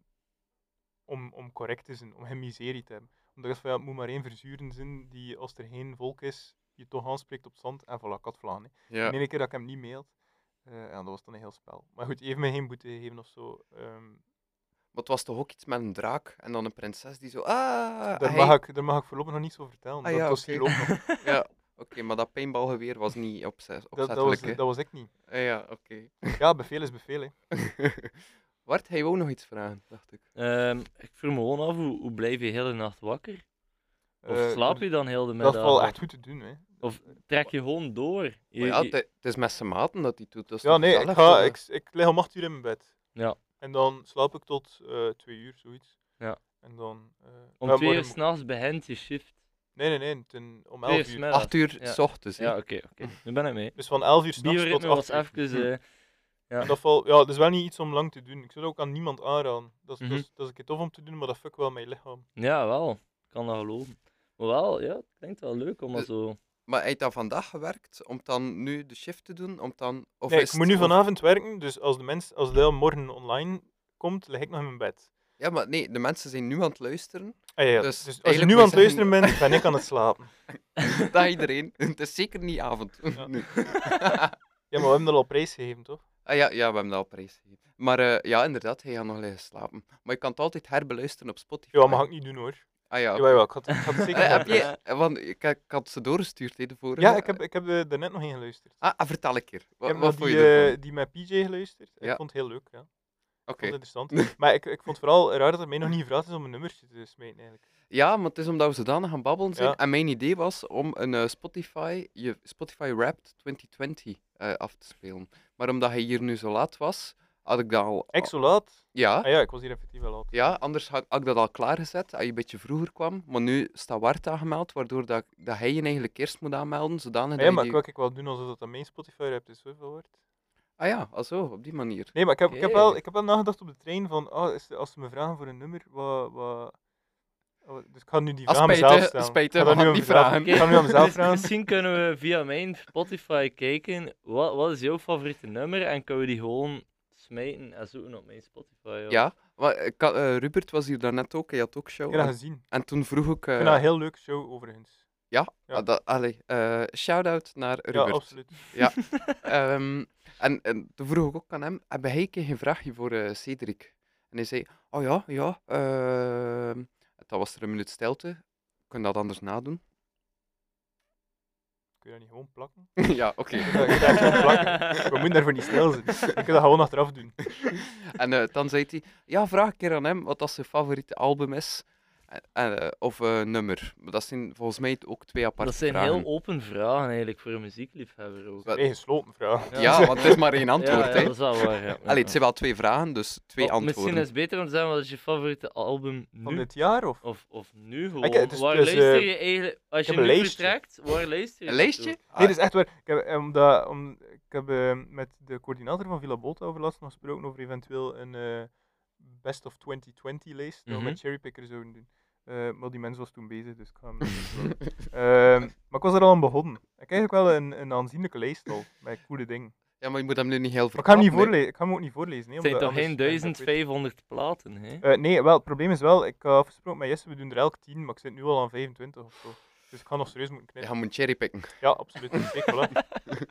B: om, om correct te zijn, om geen miserie te hebben. Omdat ik van, ja, het moet maar één verzuren zijn die, als er geen volk is, je toch aanspreekt op zand. En voilà, katvlaan.
A: Ja.
B: De ene keer dat ik hem niet mailt, eh, ja, dat was dan een heel spel. Maar goed, hij heeft me geen boete gegeven of zo. Ehm,
A: Maar het was toch ook iets met een draak en dan een prinses die zo. Ah,
B: daar,
A: hij-
B: mag ik, daar mag ik voorlopig nog niet zo vertellen.
A: Ah,
B: dat
A: ja,
B: was.
A: Ja, oké, maar dat paintballgeweer was niet opzet,
B: Dat, dat, was,
A: opzettelijk.
B: dat was ik niet.
A: Ah, ja, oké.
B: Ja, bevel is bevel. Hè.
A: Bart, hij wou nog iets vragen, dacht ik.
C: Ehm, ik vroeg me gewoon af, hoe, hoe blijf je de hele nacht wakker? Of
B: Eh,
C: slaap
B: dat-
C: je dan heel de
B: Dat
C: middag?
B: is wel echt goed te doen. Hè.
C: Of trek je gewoon door? Je-
A: Maar ja, het is met zijn maten dat hij doet. Dat is
B: Ja, nee, ik, ga, ik, ik lig om 8 uur in mijn bed.
C: Ja.
B: En dan slaap ik tot eh 2 uur, zoiets.
C: Ja.
B: En dan... eh,
C: om
B: ja,
C: twee uur s'nachts begint je shift.
B: Nee, nee, nee. Ten, om
C: Twee
B: 11
C: uur
B: uur.
C: smiddags.
A: Acht uur
C: Ja.
A: s ochtends. hè.
C: Ja, oké, oké. Nu ben ik mee.
B: Dus van 11 uur s'nachts tot
C: Biorhythme
B: 8
C: was
B: uur.
C: even... ja.
B: En dat, val, ja, dat is wel niet iets om lang te doen. Ik zou dat ook aan niemand aanraden. Dat is,
C: Mhm.
B: dat is, dat is een keer tof om te doen, maar dat fuck wel mijn lichaam.
C: ja, wel. Ik kan dat geloven. Maar wel, ja, het klinkt wel leuk om dat
A: Eh,
C: zo...
A: Maar hij heeft dan vandaag gewerkt om dan nu de shift te doen? Om dan, of
B: nee,
A: is
B: ik moet nu
A: of-
B: vanavond werken, dus als de mens, als de morgen online komt, lig ik nog in mijn bed.
A: Ja, maar nee, de mensen zijn nu aan het luisteren.
B: Ah, ja, ja.
A: Dus
B: Dus, als je nu aan het
A: je
B: luisteren bent, ben ik aan het slapen.
A: Dat iedereen. Het is zeker niet avond.
B: Ja.
A: Nu.
B: Ja, maar we hebben dat al prijs gegeven, toch?
A: Ah, ja, ja, we hebben dat al prijsgegeven. Maar eh, ja, inderdaad, hij gaat nog liggen slapen. Maar je kan het altijd herbeluisteren op Spotify.
B: Ja, maar ga ik niet doen hoor.
A: Ah ja,
B: jawel, ik had, ik had het zeker
A: Eh, heb
B: doen.
A: je, eh, want ik, ik had ze doorgestuurd, hè, de vorige.
B: Ja, ik heb, ik heb er net nog in geluisterd.
A: Ah, ah, vertel een keer.
B: Ik
A: Wat,
B: heb
A: vond
B: die,
A: je ervan?
B: eh, die met PJ geluisterd.
A: Ja.
B: Ik vond het heel leuk, ja. Ik
A: Oké.
B: vond het interessant. maar ik, ik vond het vooral raar dat het mij nog niet gevraagd is om een nummertje te smijten eigenlijk.
A: Ja, maar het is omdat we zodanig gaan babbelen zijn.
B: Ja.
A: En mijn idee was om een eh, Spotify, je Spotify Wrapped 2020 eh, af te spelen. Maar omdat hij hier nu zo laat was, had ik dat al...
B: Ik zo laat?
A: Ja,
B: Ah ja, ik was hier effectief wel laat.
A: ja, anders had, had ik dat al klaargezet als je een beetje vroeger kwam. Maar nu staat Wart aangemeld, waardoor dat, dat hij je eigenlijk eerst moet aanmelden. Zodanig
B: Ah
A: dat
B: ja,
A: je
B: maar
A: die-
B: ik wil ik wel doen alsof dat aan mijn Spotify hebt is zoveel wordt.
A: Ah ja, also, op die manier.
B: Nee, maar ik heb, ik, heb
C: Oké.
B: wel, ik heb wel nagedacht op de trein van, ah, is, als ze me vragen voor een nummer, wat... wat oh, dus ik ga nu die vraag aan mezelf stellen.
A: spijtig,
B: Ik ga
A: we
B: dat nu
A: gaan
B: aan
A: vragen.
B: Ik ga nu aan mezelf
C: Mis-
B: vragen.
C: Misschien kunnen we via mijn Spotify kijken. Wat, wat is jouw favoriete nummer? En kunnen we die gewoon smijten en zoeken op mijn Spotify.
A: Ja, maar ik had- eh, Rupert was hier daarnet ook, hij had ook show.
B: Ik heb dat
A: En,
B: gezien.
A: en toen vroeg ik...
B: Ik
A: eh,
B: vind dat een heel leuke show, overigens. Ja.
A: ah, dat, allee, eh, shout-out naar
B: Ja,
A: Rupert.
B: absoluut.
A: Ehm, en, en toen vroeg ik ook aan hem, heb jij een vraagje voor eh, Cedric? En hij zei, oh ja, ja. Dan was er een minuut stilte. Kun je dat anders nadoen?
B: Kun je dat niet gewoon plakken?
A: ja, oké.
B: Dat plakken. We moeten daarvoor niet stil zijn. Ik kan dat gewoon achteraf doen.
A: En eh, dan zei hij, ja, vraag een keer aan hem wat dat zijn favoriete album is. En, en, eh, of eh, nummer. Maar dat zijn volgens mij ook twee aparte
C: Dat zijn
A: vragen.
C: heel open vragen eigenlijk voor een muziekliefhebber ook.
A: Wel-
B: Nee, gesloten vraag.
C: Ja.
A: Ja, want het is maar één antwoord,
C: ja, ja, dat is wel waar. Ja.
A: Allee, het zijn wel twee vragen, dus twee
C: Misschien
A: antwoorden.
C: is het beter om te zeggen wat is je favoriete album
B: Van dit jaar of?
C: Of, of nu gewoon.
B: Is-
C: waar
B: is,
C: luister
B: eh,
C: je eigenlijk, als je nu
B: lijstje.
C: vertrekt, waar luister je
A: Een lijstje?
B: Nee, dat is echt waar. Ik heb, eh, omdat, om, ik heb eh, met de coördinator van Villa Bolta over laatst nog gesproken over eventueel een eh, Best of 2020-lijst dat we
C: Mhm.
B: met Cherrypicker zouden doen. Eh, maar die mens was toen bezig, dus ik ga hem niet doen. Ehm, Maar ik was er al aan begonnen. Ik heb eigenlijk wel een, een aanzienlijke lijst al, met coole dingen.
A: Ja, maar je moet hem nu niet heel
B: Maar ik ga hem, niet
A: verklappen,
B: voorlezen. ik ga hem ook niet voorlezen. hè,
C: Het zijn
B: omdat
C: toch geen
B: anders- eh,
C: 1500 platen, hè?
B: Eh, nee, wel, het probleem is wel, ik heb afgesproken met Jesse, we doen er elk 10, maar ik zit nu al aan 25 of zo. Dus ik ga nog serieus moeten
A: Je
B: knippen.
A: gaat moet cherrypicken.
B: Ja, absoluut.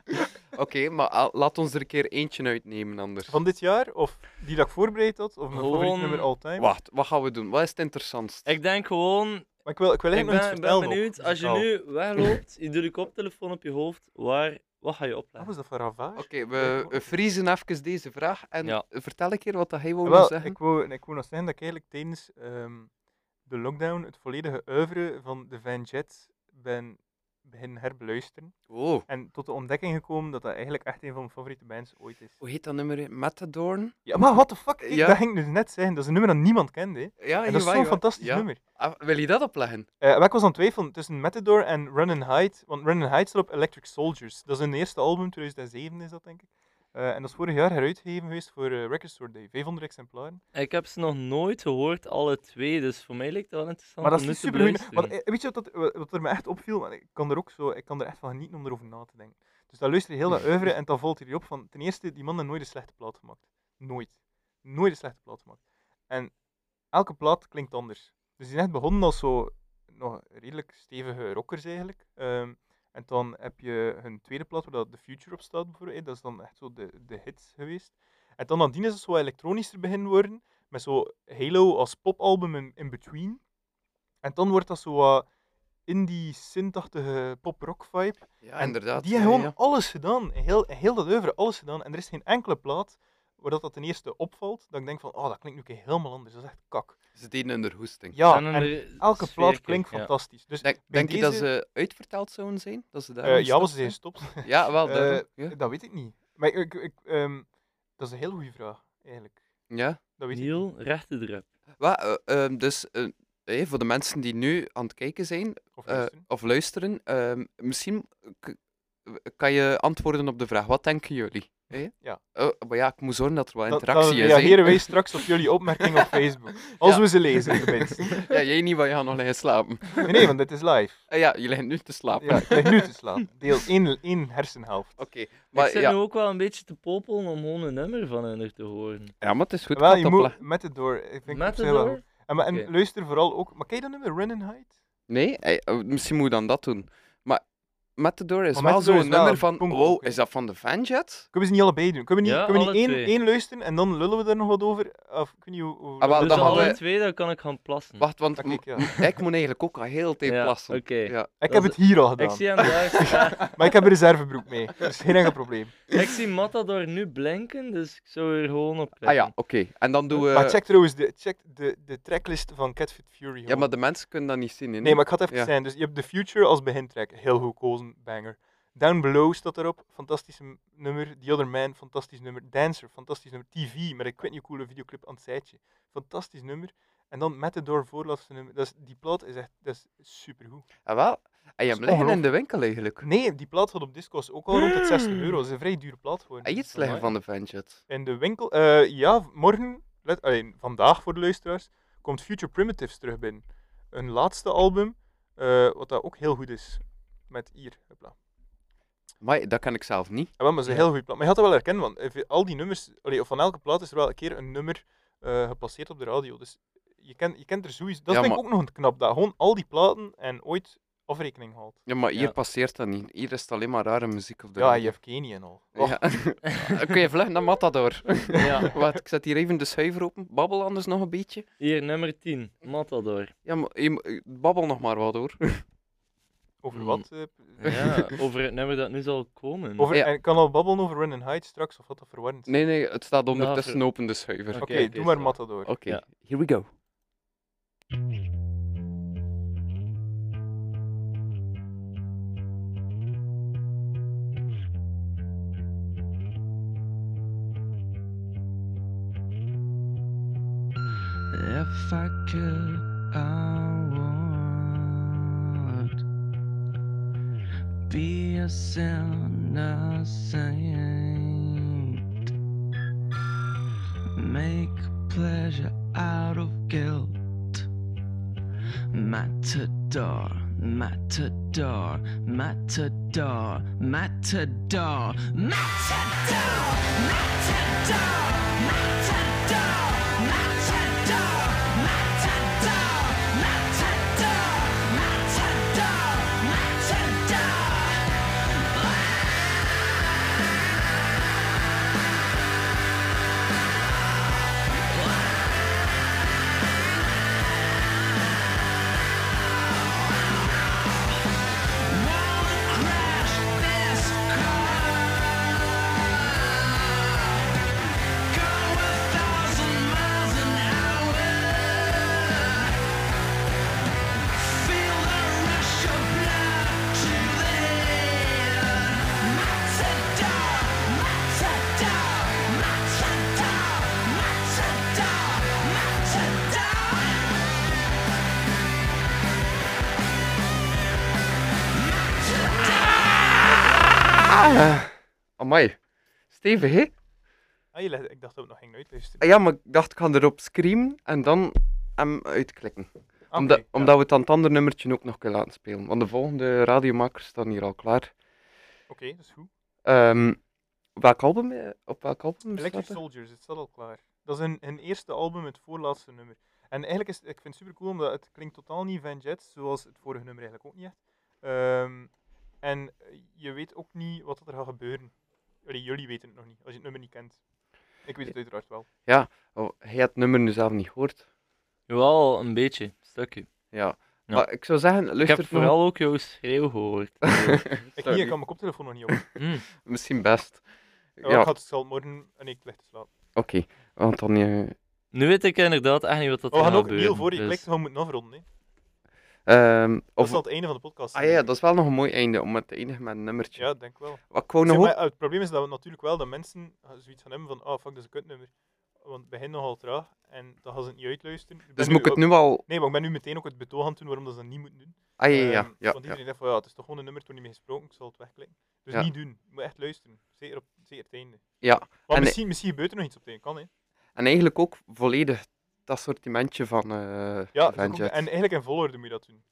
A: Oké, maar al- laat ons er een keer eentje uitnemen anders.
B: Van dit jaar, of die dat ik voorbereid had, of mijn favoriet
C: Gewoon-
B: nummer all time.
A: Wacht, wat gaan we doen? Wat is het interessantst?
C: Ik denk gewoon,
B: Maar ik wil, ik wil
C: ik
B: eigenlijk nog
C: ben,
B: vertellen.
C: benieuwd, als je nu wegloopt, je doet je koptelefoon op je hoofd, waar, wat ga je
B: Wat
C: opleggen?
B: was dat voor ravage?
A: Oké, we, we vriezen even deze vraag en
C: Ja.
A: vertel een keer wat dat hij wou
B: Wel,
A: zeggen.
B: ik wou, ik wou nog zeggen dat ik eigenlijk tijdens ehm, de lockdown het volledige oeuvre van de Van Jet ben beginnen herbeluisteren.
A: Oh,
B: En tot de ontdekking gekomen dat dat eigenlijk echt een van mijn favoriete bands ooit is.
A: hoe heet dat nummer? Matadorn?
B: Ja, maar what the fuck? Ik-
A: Ja.
B: Dat ging ik dus net zeggen. Dat is een nummer dat niemand kende. hè.
A: Ja,
B: En dat is zo'n fantastisch
A: Ja.
B: nummer.
A: Ah, wil je dat opleggen?
B: Maar ik was aan het twijfelen tussen Matador en Run and Hide. Want Run and Hide staat op Electric Soldiers. Dat is hun eerste album, 2007 is dat denk ik. Eh, en dat is vorig jaar heruitgegeven geweest voor eh, Record Store Day. 500 exemplaren.
C: Ik heb ze nog nooit gehoord, alle twee, dus voor mij lijkt dat wel interessant
B: Maar dat is niet super goed. Eh, weet je wat, dat, wat er me echt opviel? Ik kan er ook zo, ik kan er echt van genieten om erover na te denken. Dus dan luister je heel dat oeuvre en dan valt hier op van, ten eerste, die man heeft nooit een slechte plaat gemaakt. Nooit. Nooit een slechte plaat gemaakt. En elke plaat klinkt anders. Dus die is echt begonnen als zo nog redelijk stevige rockers eigenlijk. Ehm, en dan heb je hun tweede plaat waar dat The Future op staat bijvoorbeeld. Dat is dan echt zo de, de hits geweest. En dan nadien is het zo elektronischer beginnen worden. Met zo Halo als popalbum in, in between. En dan wordt dat zo wat in die synthachtige pop-rock vibe.
A: Ja,
B: en
A: inderdaad.
B: Die hebben gewoon
A: ja.
B: alles gedaan. Heel, heel dat oeuvre, alles gedaan. En er is geen enkele plaat waar dat, dat ten eerste opvalt. Dat ik denk van, oh, dat klinkt nu helemaal anders. Dat is echt kak.
A: Ze deden in de hoesting.
B: Ja,
C: En
B: elke plaat klinkt
C: ja.
B: fantastisch. Dus
A: Denk, denk je dat ze uitverteld zouden zijn? Dat ze daar
B: eh, ja, ze zijn gestopt.
A: Ja, wel.
B: Eh,
A: daarom, ja.
B: Dat weet ik niet. Maar ik, ik, ehm, dat is een heel goede vraag, eigenlijk.
A: ja.
B: Dat weet
C: rechte druk.
A: Wat, eh, ehm, dus eh, eh, voor de mensen die nu aan het kijken zijn
B: Of
A: eh,
B: luisteren.
A: of luisteren, ehm, misschien kan je antwoorden op de vraag: wat denken jullie?
B: Ja.
A: Oh, maar ja, ik moet zorgen dat er wat
B: Dan-
A: interactie
B: dan
A: is. hè.
B: reageren wij straks op jullie opmerkingen op Facebook. Als
A: Ja.
B: we ze lezen, tenminste.
A: Ja, jij niet, want je gaat nog liggen slapen.
B: Nee, nee, want dit is live.
A: Eh, ja, je ligt nu te slapen.
B: Ja, ik lig nu te slaan. Deel 1, één hersenhelft.
A: Oké, maar
C: ik zit
A: ja.
C: nu ook wel een beetje te popelen om gewoon een nummer van hen te horen.
A: ja, maar het is goed.
B: Wel, je
A: het
B: moet met het door. Ik vind het
C: Met
B: wel
C: door?
B: En, maar, en luister vooral ook. Maar kijk dan nummer Run and Hide?
A: Nee, eh, eh, misschien moet je dan dat doen. Maar Matador is
B: Maar
A: wel zo'n
B: wel
A: nummer van, wow, is dat van de Vanjet?
B: Kunnen we ze niet allebei doen? Kunnen we niet,
C: Ja,
B: kunnen we niet één, één luisteren en dan lullen we er nog wat over? Of ik hoe... hoe
A: Ah, wel,
C: Dus
A: dan
C: alle
A: we-
C: twee, dan kan ik gaan plassen.
A: Wacht, want
B: kijk, ja.
A: ik moet eigenlijk ook al heel de tijd
C: Ja,
A: plassen.
C: oké.
A: Ja.
B: Ik
C: Dat
B: heb
C: is-
B: het hier al
C: Ik
B: gedaan.
C: zie hem daar.
B: Maar ik heb een reservebroek mee. Dat is geen enkel probleem.
C: ik zie Matador nu blinken, dus ik zou er gewoon op
A: Ah ja, oké. En dan doen we...
B: Maar check trouwens de, check de, de tracklist van Cat Fit Fury.
A: Ja, maar de mensen kunnen dat niet zien, hè,
B: Nee, maar ik ga het even
A: Ja.
B: zijn. Dus je hebt The Future als begintrack. Heel goed gekozen, banger. Down Below staat erop, fantastisch nummer. The Other Man, fantastisch nummer. Dancer, fantastisch nummer. TV, met een ik weet niet hoe coole videoclip aan het zijtje. Fantastisch nummer. En dan Matador, voorlaatste nummer. Dat is, die plaat is echt dat is supergoed.
A: Ah, wel. En je hebt liggen in de winkel eigenlijk.
B: Nee, die plaat gaat op Discos ook al rond het 60 euro. Dat is een vrij dure plaat geworden.
A: En iets liggen van de Vanjet.
B: In de winkel, eh, ja, morgen, let, allee, vandaag voor de luisteraars, komt Future Primitives terug binnen. Een laatste album, eh, wat dat ook heel goed is. Met hier, hopla.
A: Maar dat ken ik zelf niet.
B: Ja, maar het is een
C: Ja.
B: heel goede plaat. Maar je gaat dat wel herkennen, want al die nummers, allee, of van elke plaat is er wel een keer een nummer eh, gepasseerd op de radio. Dus je kent, je kent er sowieso. Dat
A: Ja,
B: vind ik ook nog een knap, dat gewoon al die platen en ooit afrekening haalt.
A: Ja, maar hier
C: Ja.
A: passeert dat niet. Hier is het alleen maar rare muziek op de
B: Ja,
A: radio.
B: je hebt Kenny en al. Oh,
A: Ja. Oké, vlug naar Matador.
C: Ja.
A: Wacht, ik zet hier even de schuiver open. Babbel anders nog een beetje.
C: Hier, nummer 10, Matador.
A: Ja, maar je, mo- babbel nog maar wat hoor.
B: Over
C: Mm.
B: wat? eh,
C: Ja, over het nummer dat nu zal komen.
B: over,
A: Ja.
B: En ik kan al babbelen over Run and Hide straks, of wat dat verwarrend?
A: Nee, nee, het staat ondertussen
C: ver-
A: open de schuiver.
B: Oké,
C: Oké, oké,
B: doe maar
C: zo.
B: Matador.
A: Oké,
C: Ja.
A: here we go.
D: If I could, I be a sinner saint. Make pleasure out of guilt. Matador, matador, matador, matador, matador, matador, matador.
A: Ah, Stevig, hè?
B: Ah, je legt- ik dacht dat we nog gingen uitluisteren.
A: Ah, Ja, maar ik dacht, ik ga erop screamen en dan hem uitklikken.
B: Ah,
A: omdat,
B: ja.
A: omdat we het aan het andere nummertje ook nog kunnen laten spelen. Want de volgende radiomakers staan hier al klaar.
B: Oké, dat is goed.
A: Ehm, welk album, eh, op welk album
B: Electric? Soldiers, het staat al klaar. Dat is hun, hun eerste album, het voorlaatste nummer. En eigenlijk is ik vind het super cool, omdat het klinkt totaal niet Van Jet, zoals het vorige nummer eigenlijk ook niet echt. Ehm, en je weet ook niet wat er gaat gebeuren. Allee, jullie weten het nog niet, als je het nummer niet kent. Ik weet het uiteraard wel.
A: Oh, hij had het nummer nu zelf niet gehoord.
C: Jawel, een beetje, een stukje.
A: Ja.
C: Ja.
A: Maar ik zou zeggen,
C: Ik
A: luister
C: heb vooral ook jouw schreeuw gehoord.
B: Ik, niet, ik kan mijn koptelefoon nog niet op.
C: Hm.
A: Misschien best.
B: Ja,
A: Ja,
B: Ik
A: oké.
B: had het zal morgen en ik leg te slapen.
A: Want dan... eh,
C: Nu weet ik inderdaad echt niet wat dat
B: Oh, we gaan
C: gaat
B: ook Neil
C: gebeuren.
B: voor je
C: dus-
B: klikt, we moeten afronden. Hè.
A: Ehm,
B: Dat
A: of,
B: is al het einde van de podcast.
A: ah ja, dat is wel nog een mooi einde om het te eindigen met een nummertje.
B: Ja, denk wel.
A: Wat ik wou
B: Zeg
A: nog
B: maar, eh, het probleem is dat we natuurlijk wel dat mensen eh, zoiets gaan hebben van, ah fuck, dat is een kutnummer. Want het begint nogal traag en dan gaan ze het niet uitluisteren.
A: Dus moet ik het nu al...
B: Nee, maar ik ben nu meteen ook het betoog aan het doen waarom dat ze dat niet moeten doen.
A: Ah ja, ja, ja.
B: Ehm,
A: ja,
B: want
A: ja.
B: iedereen zegt van, ja, het is toch gewoon een nummer, toen niet mee gesproken, ik zal het wegklikken. Dus
A: Ja.
B: niet doen. Je moet echt luisteren. Zeker op zeker het einde.
A: Ja,
B: Maar
A: En-
B: misschien, misschien gebeurt er nog iets op het einde, kan hè.
A: En eigenlijk ook volledig dat sortimentje van eh
B: Ja, ook- en eigenlijk in volgorde moet je dat doen.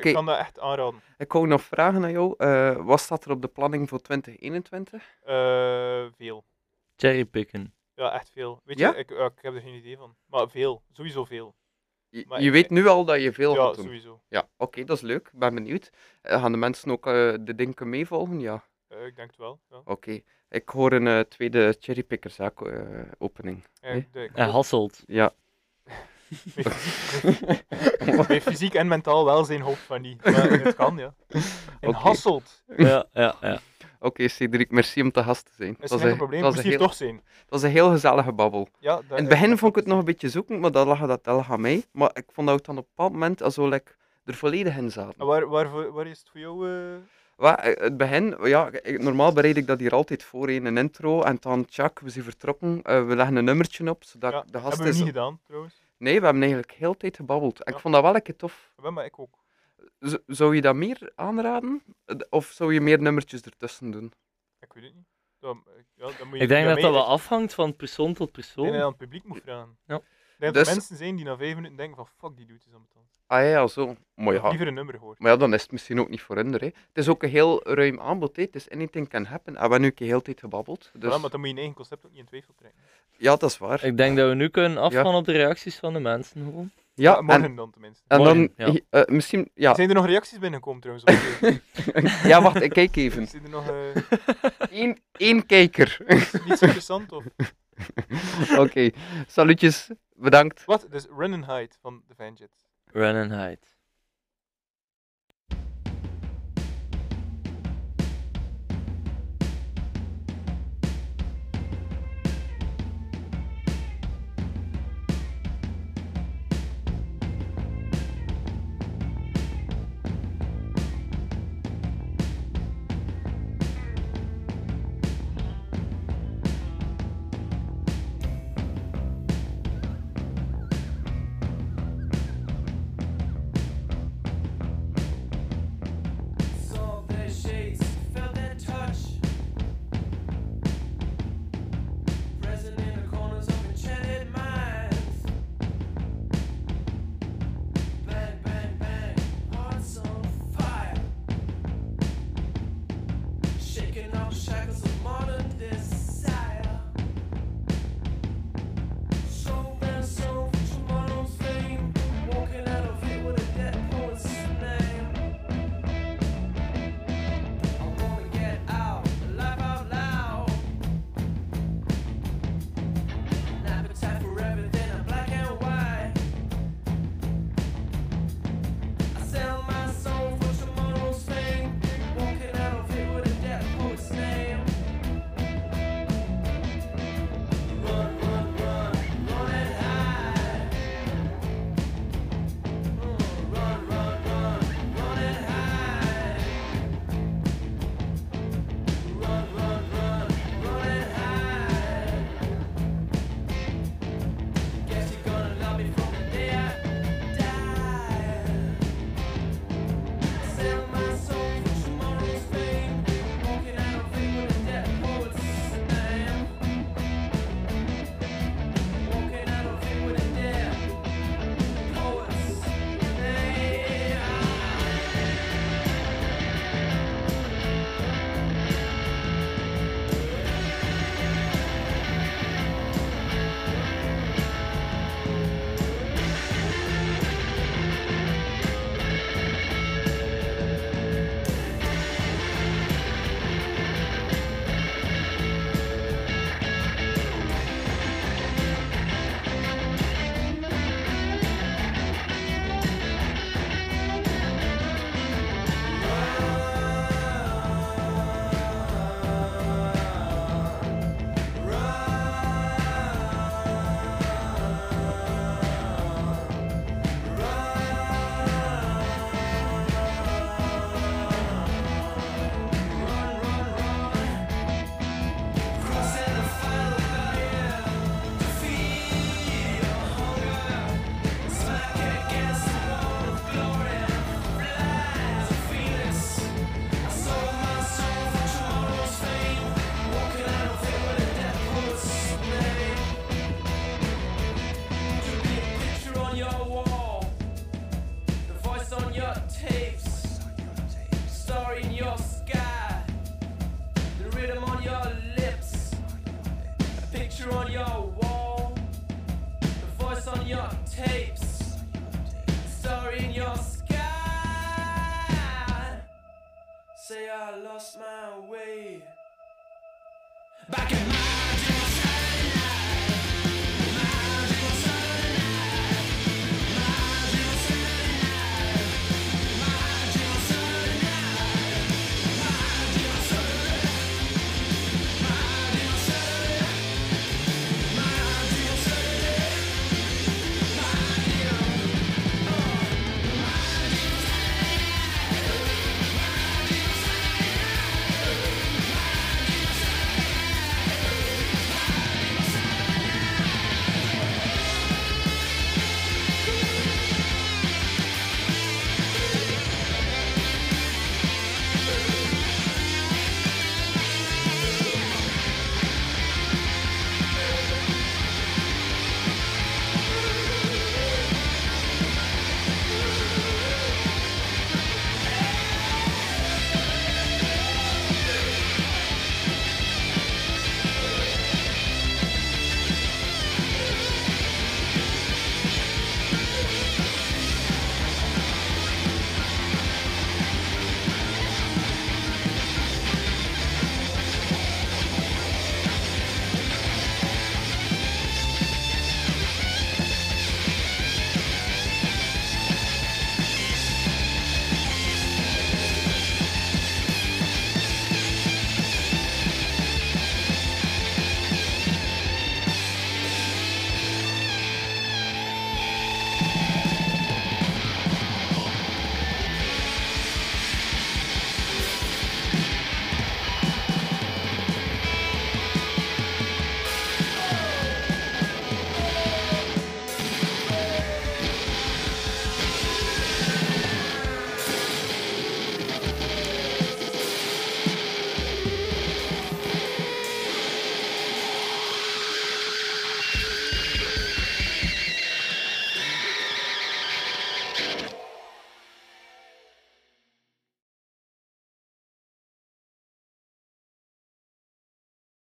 B: Ik, kan dat echt aanraden.
A: Ik wou nog vragen aan jou. eh, wat staat er op de planning voor 2021?
B: Eh, veel.
C: Cherrypicken.
B: Ja, echt veel. Weet
A: Ja?
B: je, ik, ik heb er geen idee van. Maar veel. Sowieso veel.
A: Je,
B: Maar
A: je
B: ik-
A: weet nu al dat je veel
B: Ja,
A: gaat doen.
B: sowieso.
A: Ja, oké, dat is leuk. Ik ben benieuwd. Eh, gaan de mensen ook eh, de dingen meevolgen? Ja,
B: Eh, ik denk het wel. Ja.
A: oké. Ik hoor een tweede cherrypickers eh, opening.
B: Ja,
A: Nee?
B: de- ik
D: Hij
B: hoop-
A: Ja.
B: Bij fysiek, en mentaal welzijn hoop van niet. Maar het kan, ja. En
A: Oké.
B: Hasselt.
D: Ja, ja, ja.
A: Oké, Cedric, merci om te gast te zijn.
B: Dat is
A: was
B: geen
A: een-
B: probleem,
A: een
B: hier
A: heel-
B: toch zijn.
A: Dat was een heel gezellige babbel.
B: Ja, dat-
A: In het
B: ik-
A: begin vond ik het nog een beetje zoeken, maar dat lag, dat, lag aan mij. Maar ik vond dat we dan op een bepaald moment al zo like, er volledig in zaten.
B: En Waar, waar, voor- waar is het voor jou? eh?
A: Wat, eh, het begin, ja, normaal bereid ik dat hier altijd voor in een intro. En dan, tjak, we zijn vertrokken. eh, we leggen een nummertje op, zodat
B: Ja,
A: de gast
B: hebben we
A: is...
B: niet gedaan, trouwens.
A: Nee, we hebben eigenlijk heel de tijd gebabbeld. Ik
B: Ja.
A: vond dat wel een keer tof.
B: Ja, maar ik ook.
A: Z- zou je dat meer aanraden? Of zou je meer nummertjes ertussen doen?
B: Ik weet het niet. Dan, eh, ja, dan moet je
D: Ik denk dat dat wel afhangt van persoon tot
B: Ik denk dat
D: persoon.
B: je aan het publiek moet vragen.
D: Ja.
B: Ik denk dat
A: Dus-
B: er mensen zijn die na vijf minuten denken van fuck die doet is aan het
A: Ah ja, zo. Maar ja,
B: Liever een nummer hoor.
A: maar ja, dan is het misschien ook niet voor hun. Hè. Het is ook een heel ruim aanbod. Hè. Het is anything can happen. En we hebben nu een de tijd gebabbeld. Dus...
B: Ja, maar dan moet je je eigen concept ook niet in twijfel trekken.
A: Ja, dat is waar.
D: Ik denk dat we nu kunnen afgaan op de reacties van de mensen. Gewoon.
A: Ja,
B: morgen
A: en,
B: dan tenminste.
A: en dan
D: Morgen, ja.
A: eh, misschien... Ja.
B: Zijn er nog reacties binnengekomen trouwens? de-
A: ja, wacht, ik kijk even.
B: Zijn er nog eh,
A: Eén, één kijker.
B: iets interessants? Of...
A: Oké, salutjes. Bedankt.
B: Wat? Dus Run and Hide van The Vanjets.
D: Run and hide.